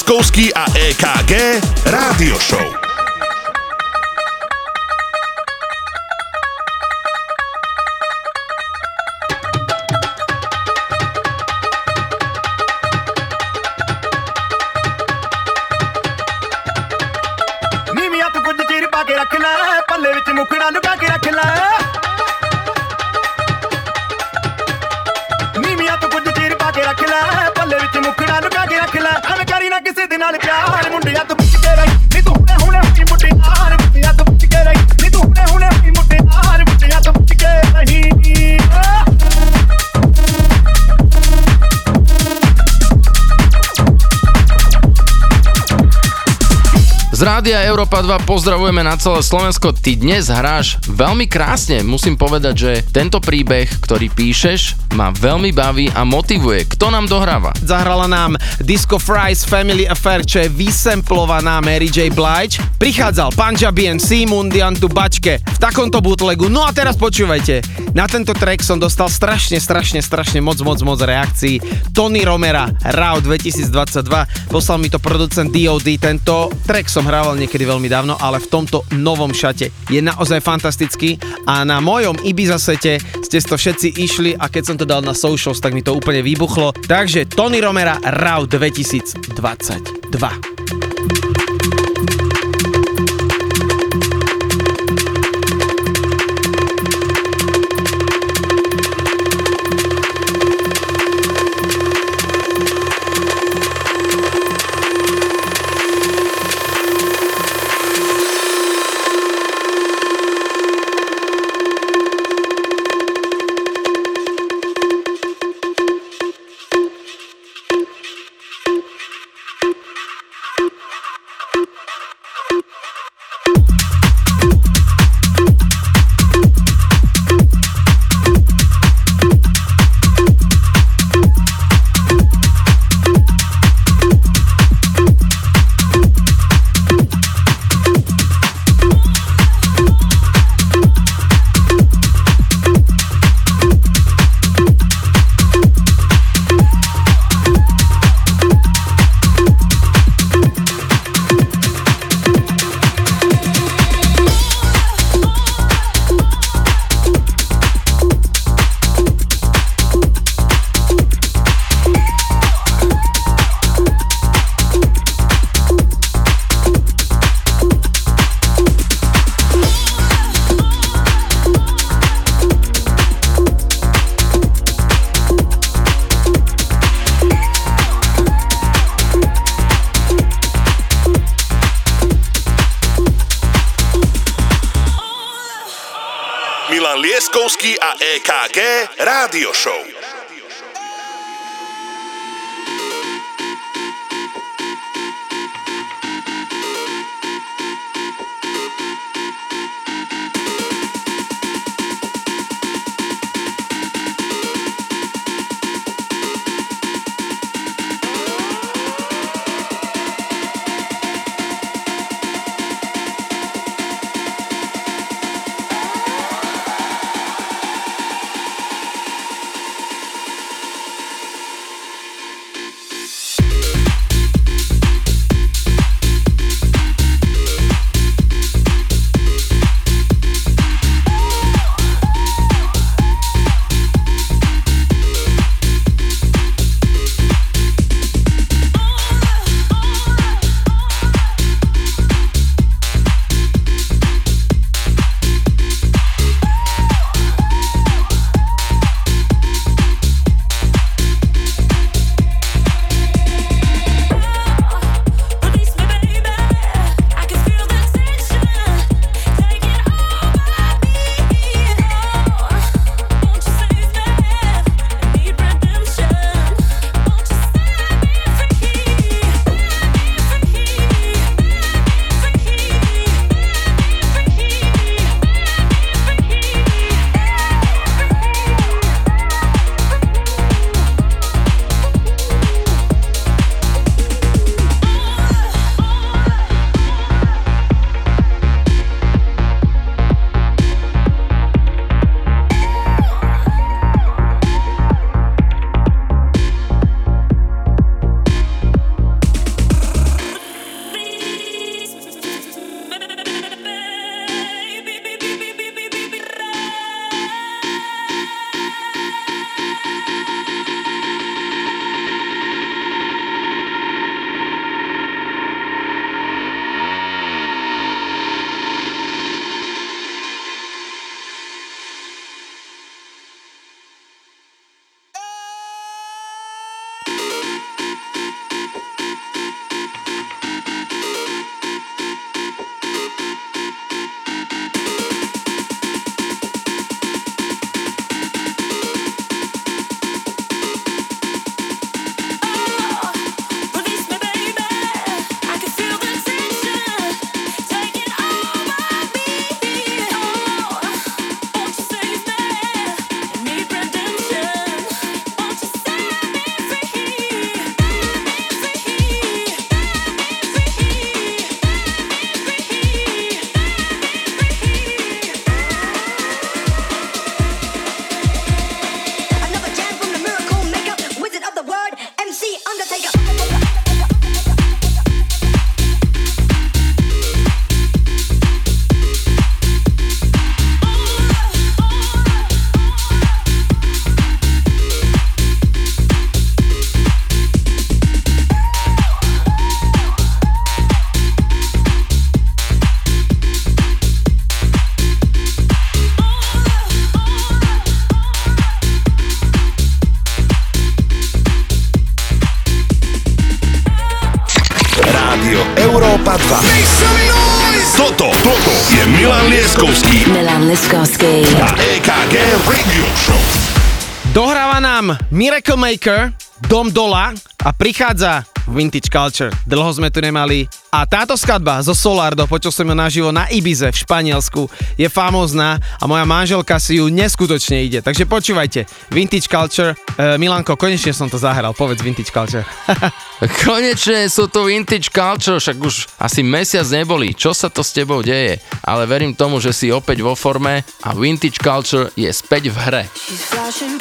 Lipskovský a EKG Rádio Show. 2 pozdravujeme na celé Slovensko. Ty dnes hráš veľmi krásne. Musím povedať, že tento príbeh, ktorý píšeš, ma veľmi baví a motivuje. Kto nám dohráva? Zahrala nám Disco Fries Family Affair, čo je vysemplovaná Mary J. Blige. Prichádzal Punjabi and Simon Diantu Bačke v takomto bootlegu. No a teraz počúvajte. Na tento track som dostal strašne, strašne, strašne moc, moc, moc reakcií. Tony Romera, RAO 2022. Poslal mi to producent DOD, tento track som hrával niekedy veľmi dávno, ale v tomto novom šate je naozaj fantastický a na mojom Ibiza sete ste to všetci išli a keď som to dal na socials, tak mi to úplne vybuchlo. Takže Tony Romera RAW 2022. Rádio Show. Miracle Maker, Dom Dola a prichádza Vintage Culture. Dlho sme tu nemali. A táto skladba zo Solardo, počul som ju naživo na Ibize v Španielsku, je famózna a moja manželka si ju neskutočne ide. Takže počúvajte, Vintage Culture. E, Milanko, konečne som to zahral, povedz Vintage Culture. Konečne sú tu Vintage Culture, však už asi mesiac neboli. Čo sa to s tebou deje? Ale verím tomu, že si opäť vo forme a Vintage Culture je späť v hre. Flashing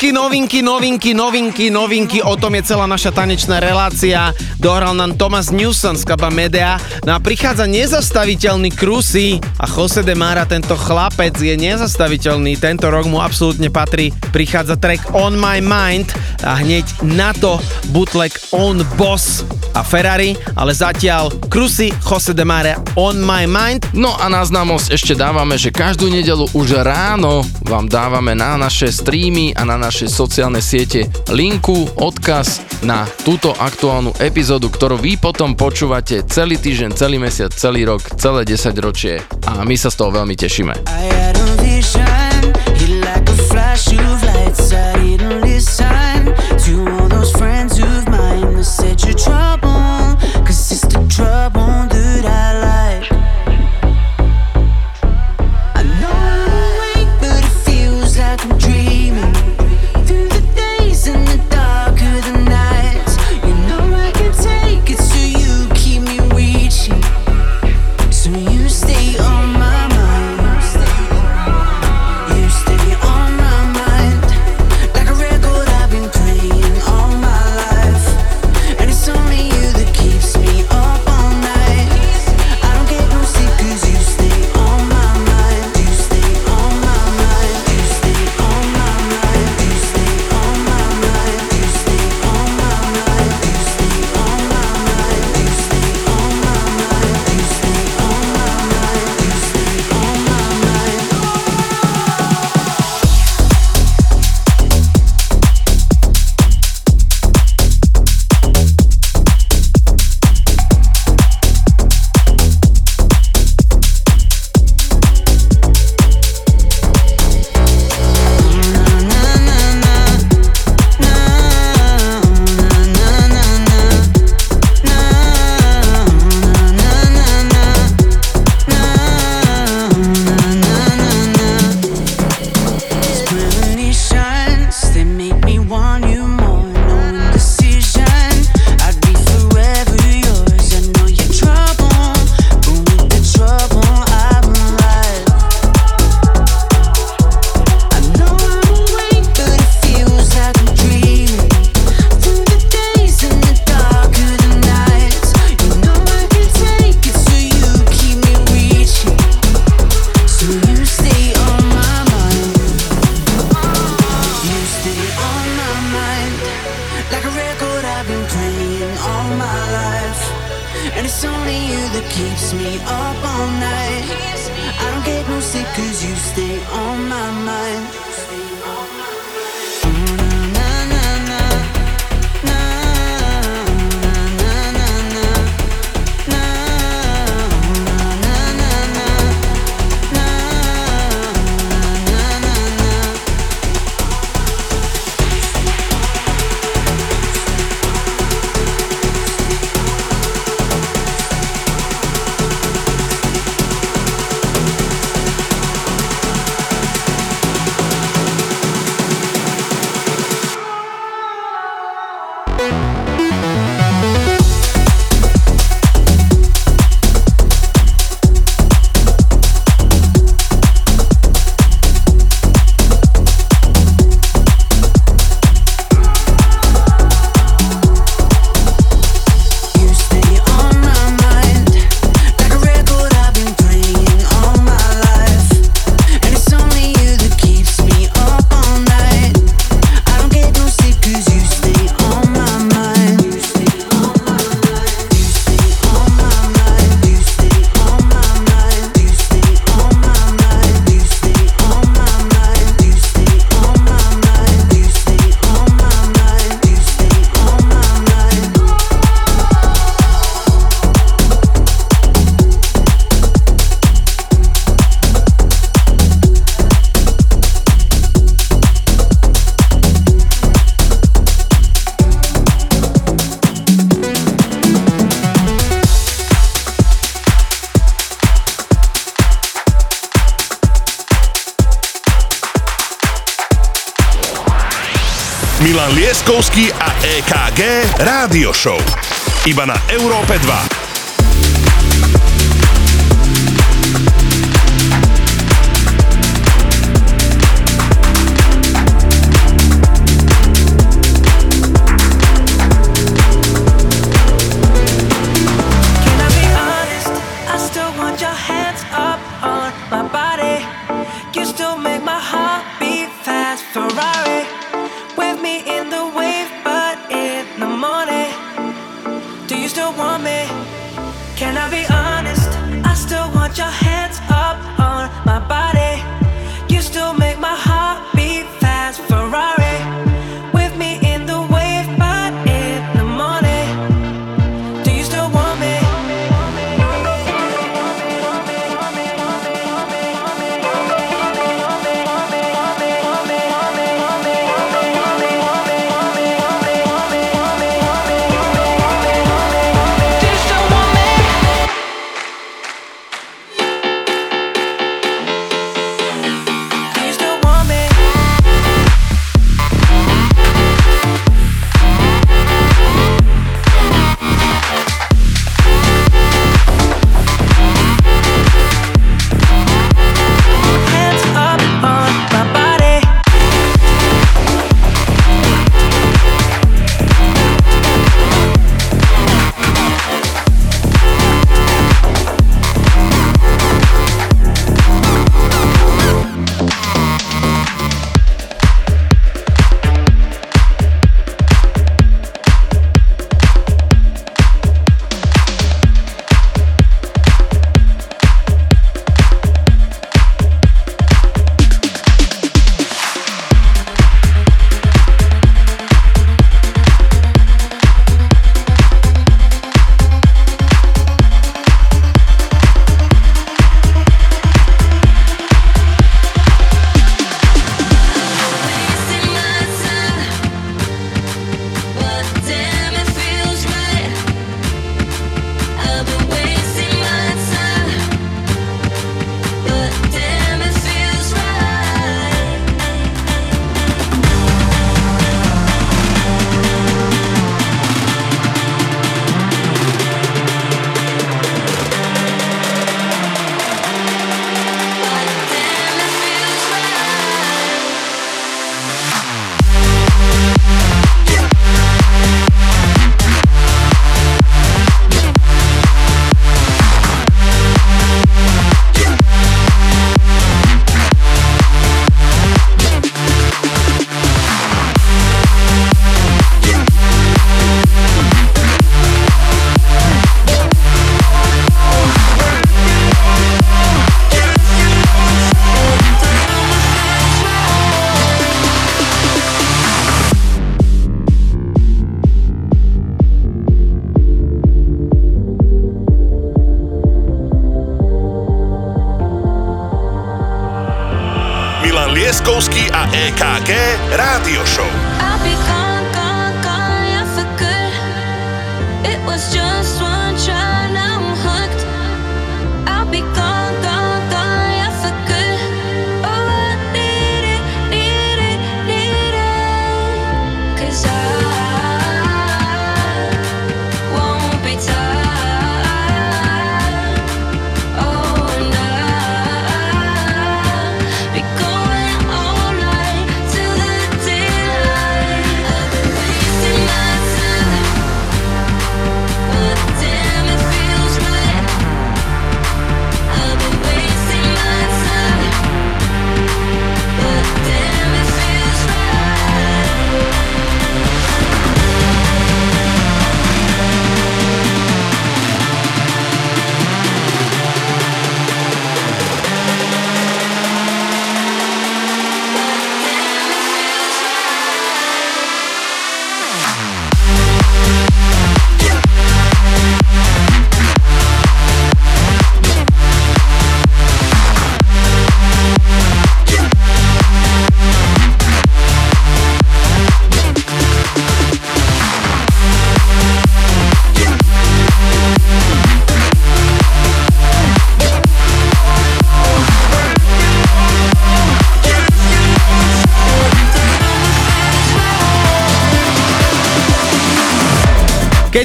Novinky, novinky, novinky, novinky, novinky, o tom je celá naša tanečná relácia. Dohral nám Thomas Newson z kaba media. No a prichádza nezastaviteľný Krusy a Jose de Mara, tento chlapec je nezastaviteľný. Tento rok mu absolútne patrí. Prichádza track On My Mind a hneď na to bootleg On Boss a Ferrari, ale zatiaľ Cruci, Jose de Mare, On My Mind. No a na známosť ešte dávame, že každú nedelu už ráno vám dávame na naše streamy a na naše sociálne siete linku, odkaz na túto aktuálnu epizódu, ktorú vy potom počúvate celý týždeň, celý mesiac, celý rok, celé 10 ročie a my sa z toho veľmi tešíme. I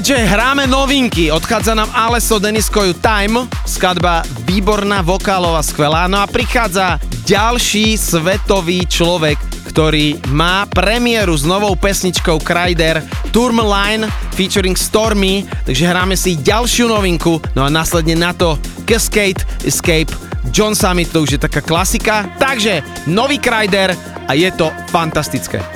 keďže hráme novinky, odchádza nám Aleso Deniskoju Time, skladba výborná, vokálová, skvelá, no a prichádza ďalší svetový človek, ktorý má premiéru s novou pesničkou Kryder Turmline featuring Stormy, takže hráme si ďalšiu novinku, no a následne na to Cascade Escape John Summit, to už je taká klasika, takže nový Kryder a je to fantastické.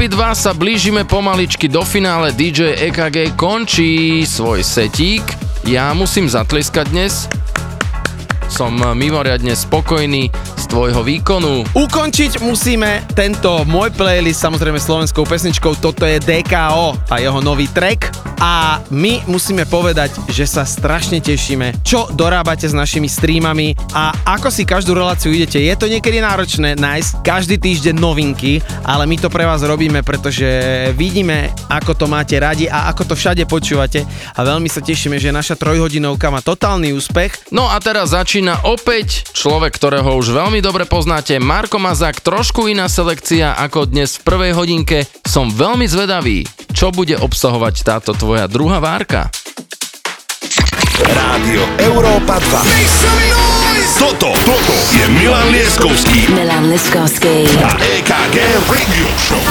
Európy 2 sa blížime pomaličky do finále. DJ EKG končí svoj setík. Ja musím zatlieskať dnes. Som mimoriadne spokojný z tvojho výkonu. Ukončiť musíme tento môj playlist samozrejme slovenskou pesničkou. Toto je DKO a jeho nový track. A my musíme povedať, že sa strašne tešíme, čo dorábate s našimi streamami a ako si každú reláciu idete. Je to niekedy náročné nájsť každý týždeň novinky, ale my to pre vás robíme, pretože vidíme, ako to máte radi a ako to všade počúvate a veľmi sa tešíme, že naša trojhodinovka má totálny úspech. No a teraz začína opäť človek, ktorého už veľmi dobre poznáte, Marko Mazák, trošku iná selekcia ako dnes v prvej hodinke. Som veľmi zvedavý, čo bude obsahovať táto tvoja druhá várka. Rádio Európa 2. Toto, toto je Milan Lieskovský Milan Liskovský. a EKG Radio Show.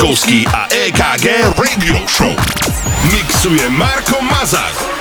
Lieskovský a EKG Radio Show. Mixuje Marko Mazak.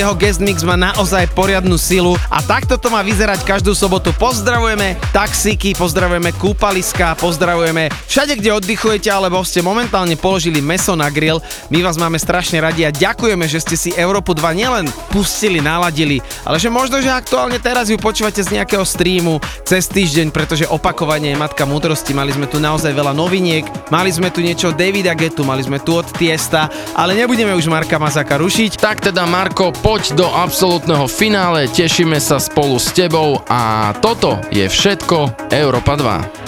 Jeho guest mix má naozaj poriadnu silu a takto to má vyzerať každú sobotu. Pozdravujeme taxíky, pozdravujeme kúpaliska, pozdravujeme všade, kde oddychujete alebo ste momentálne položili meso na grill. My vás máme strašne radi a ďakujeme, že ste si Európu 2 nielen pustili, naladili, ale že možno, že aktuálne teraz ju počúvate z nejakého streamu cez týždeň, pretože opakovanie je matka múdrosti. Mali sme tu naozaj veľa noviniek, mali sme tu niečo Davida Getu, mali sme tu od Tiesta, ale nebudeme už Marka Mazaka rušiť. Tak teda Marko, poď do absolútneho finále, tešíme sa spolu s tebou a toto je všetko Európa 2.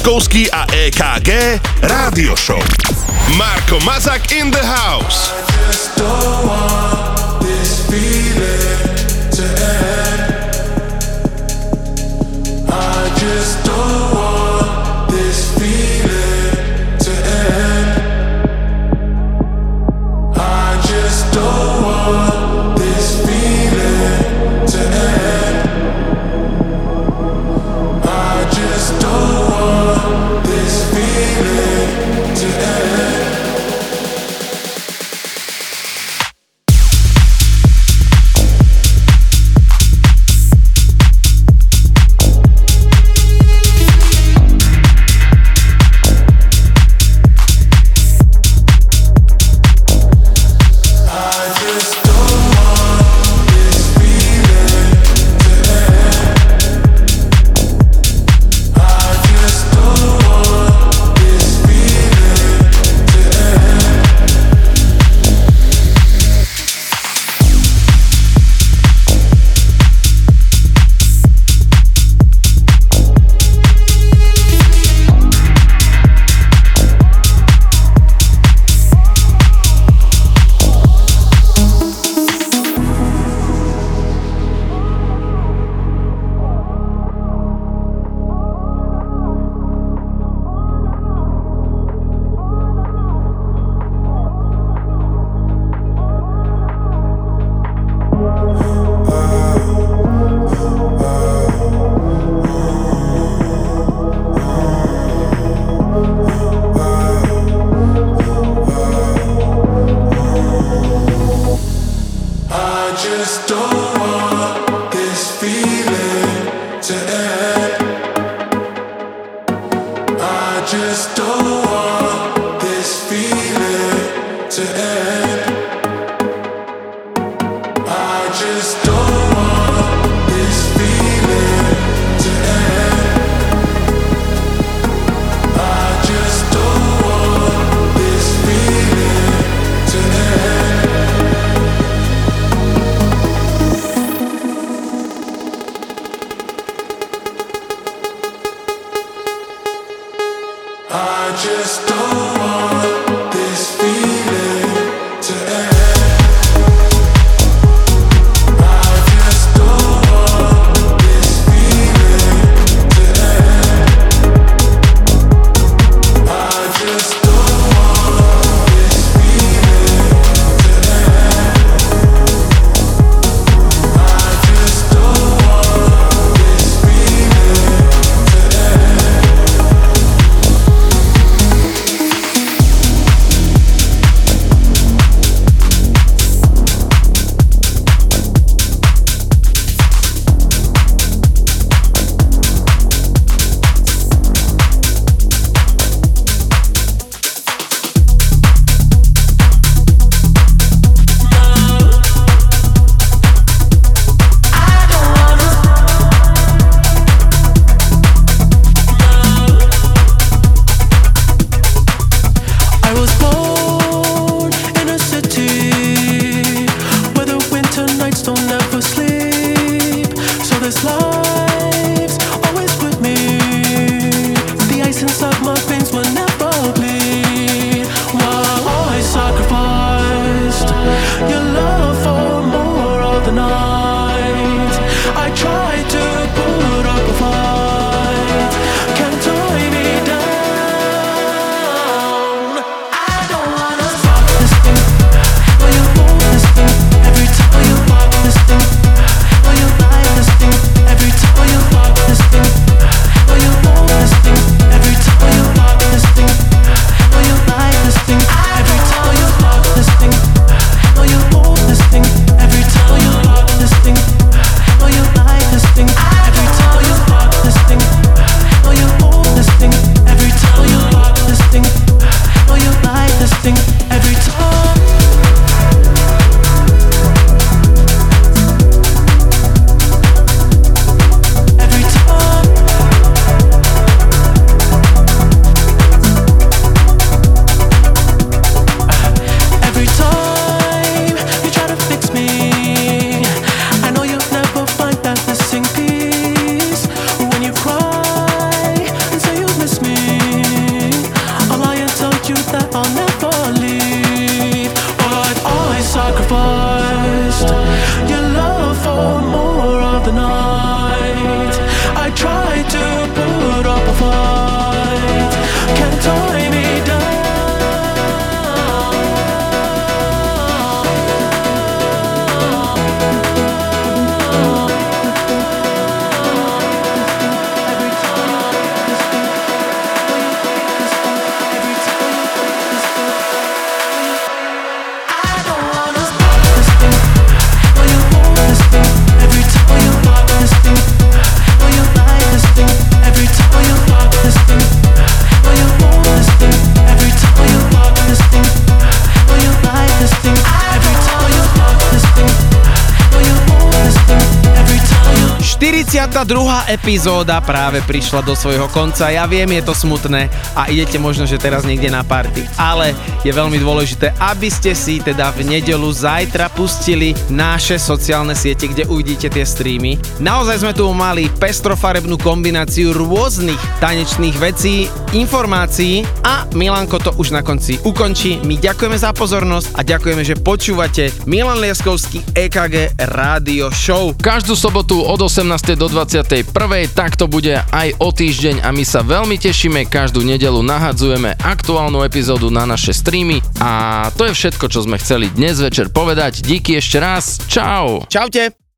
Milan Lieskovský a EKG Rádio Show. Marko Mazak in the house. epizóda práve prišla do svojho konca. Ja viem, je to smutné a idete možno, že teraz niekde na party, ale je veľmi dôležité, aby ste si teda v nedelu zajtra pustili naše sociálne siete, kde uvidíte tie streamy. Naozaj sme tu mali pestrofarebnú kombináciu rôznych tanečných vecí, informácií a Milanko to už na konci ukončí. My ďakujeme za pozornosť a ďakujeme, že počúvate Milan Lieskovský EKG Rádio Show. Každú sobotu od 18. do 21. takto bude aj o týždeň a my sa veľmi tešíme. Každú nedelu nahadzujeme aktuálnu epizódu na naše streamy streamy a to je všetko, čo sme chceli dnes večer povedať. Díky ešte raz. Čau. Čaute.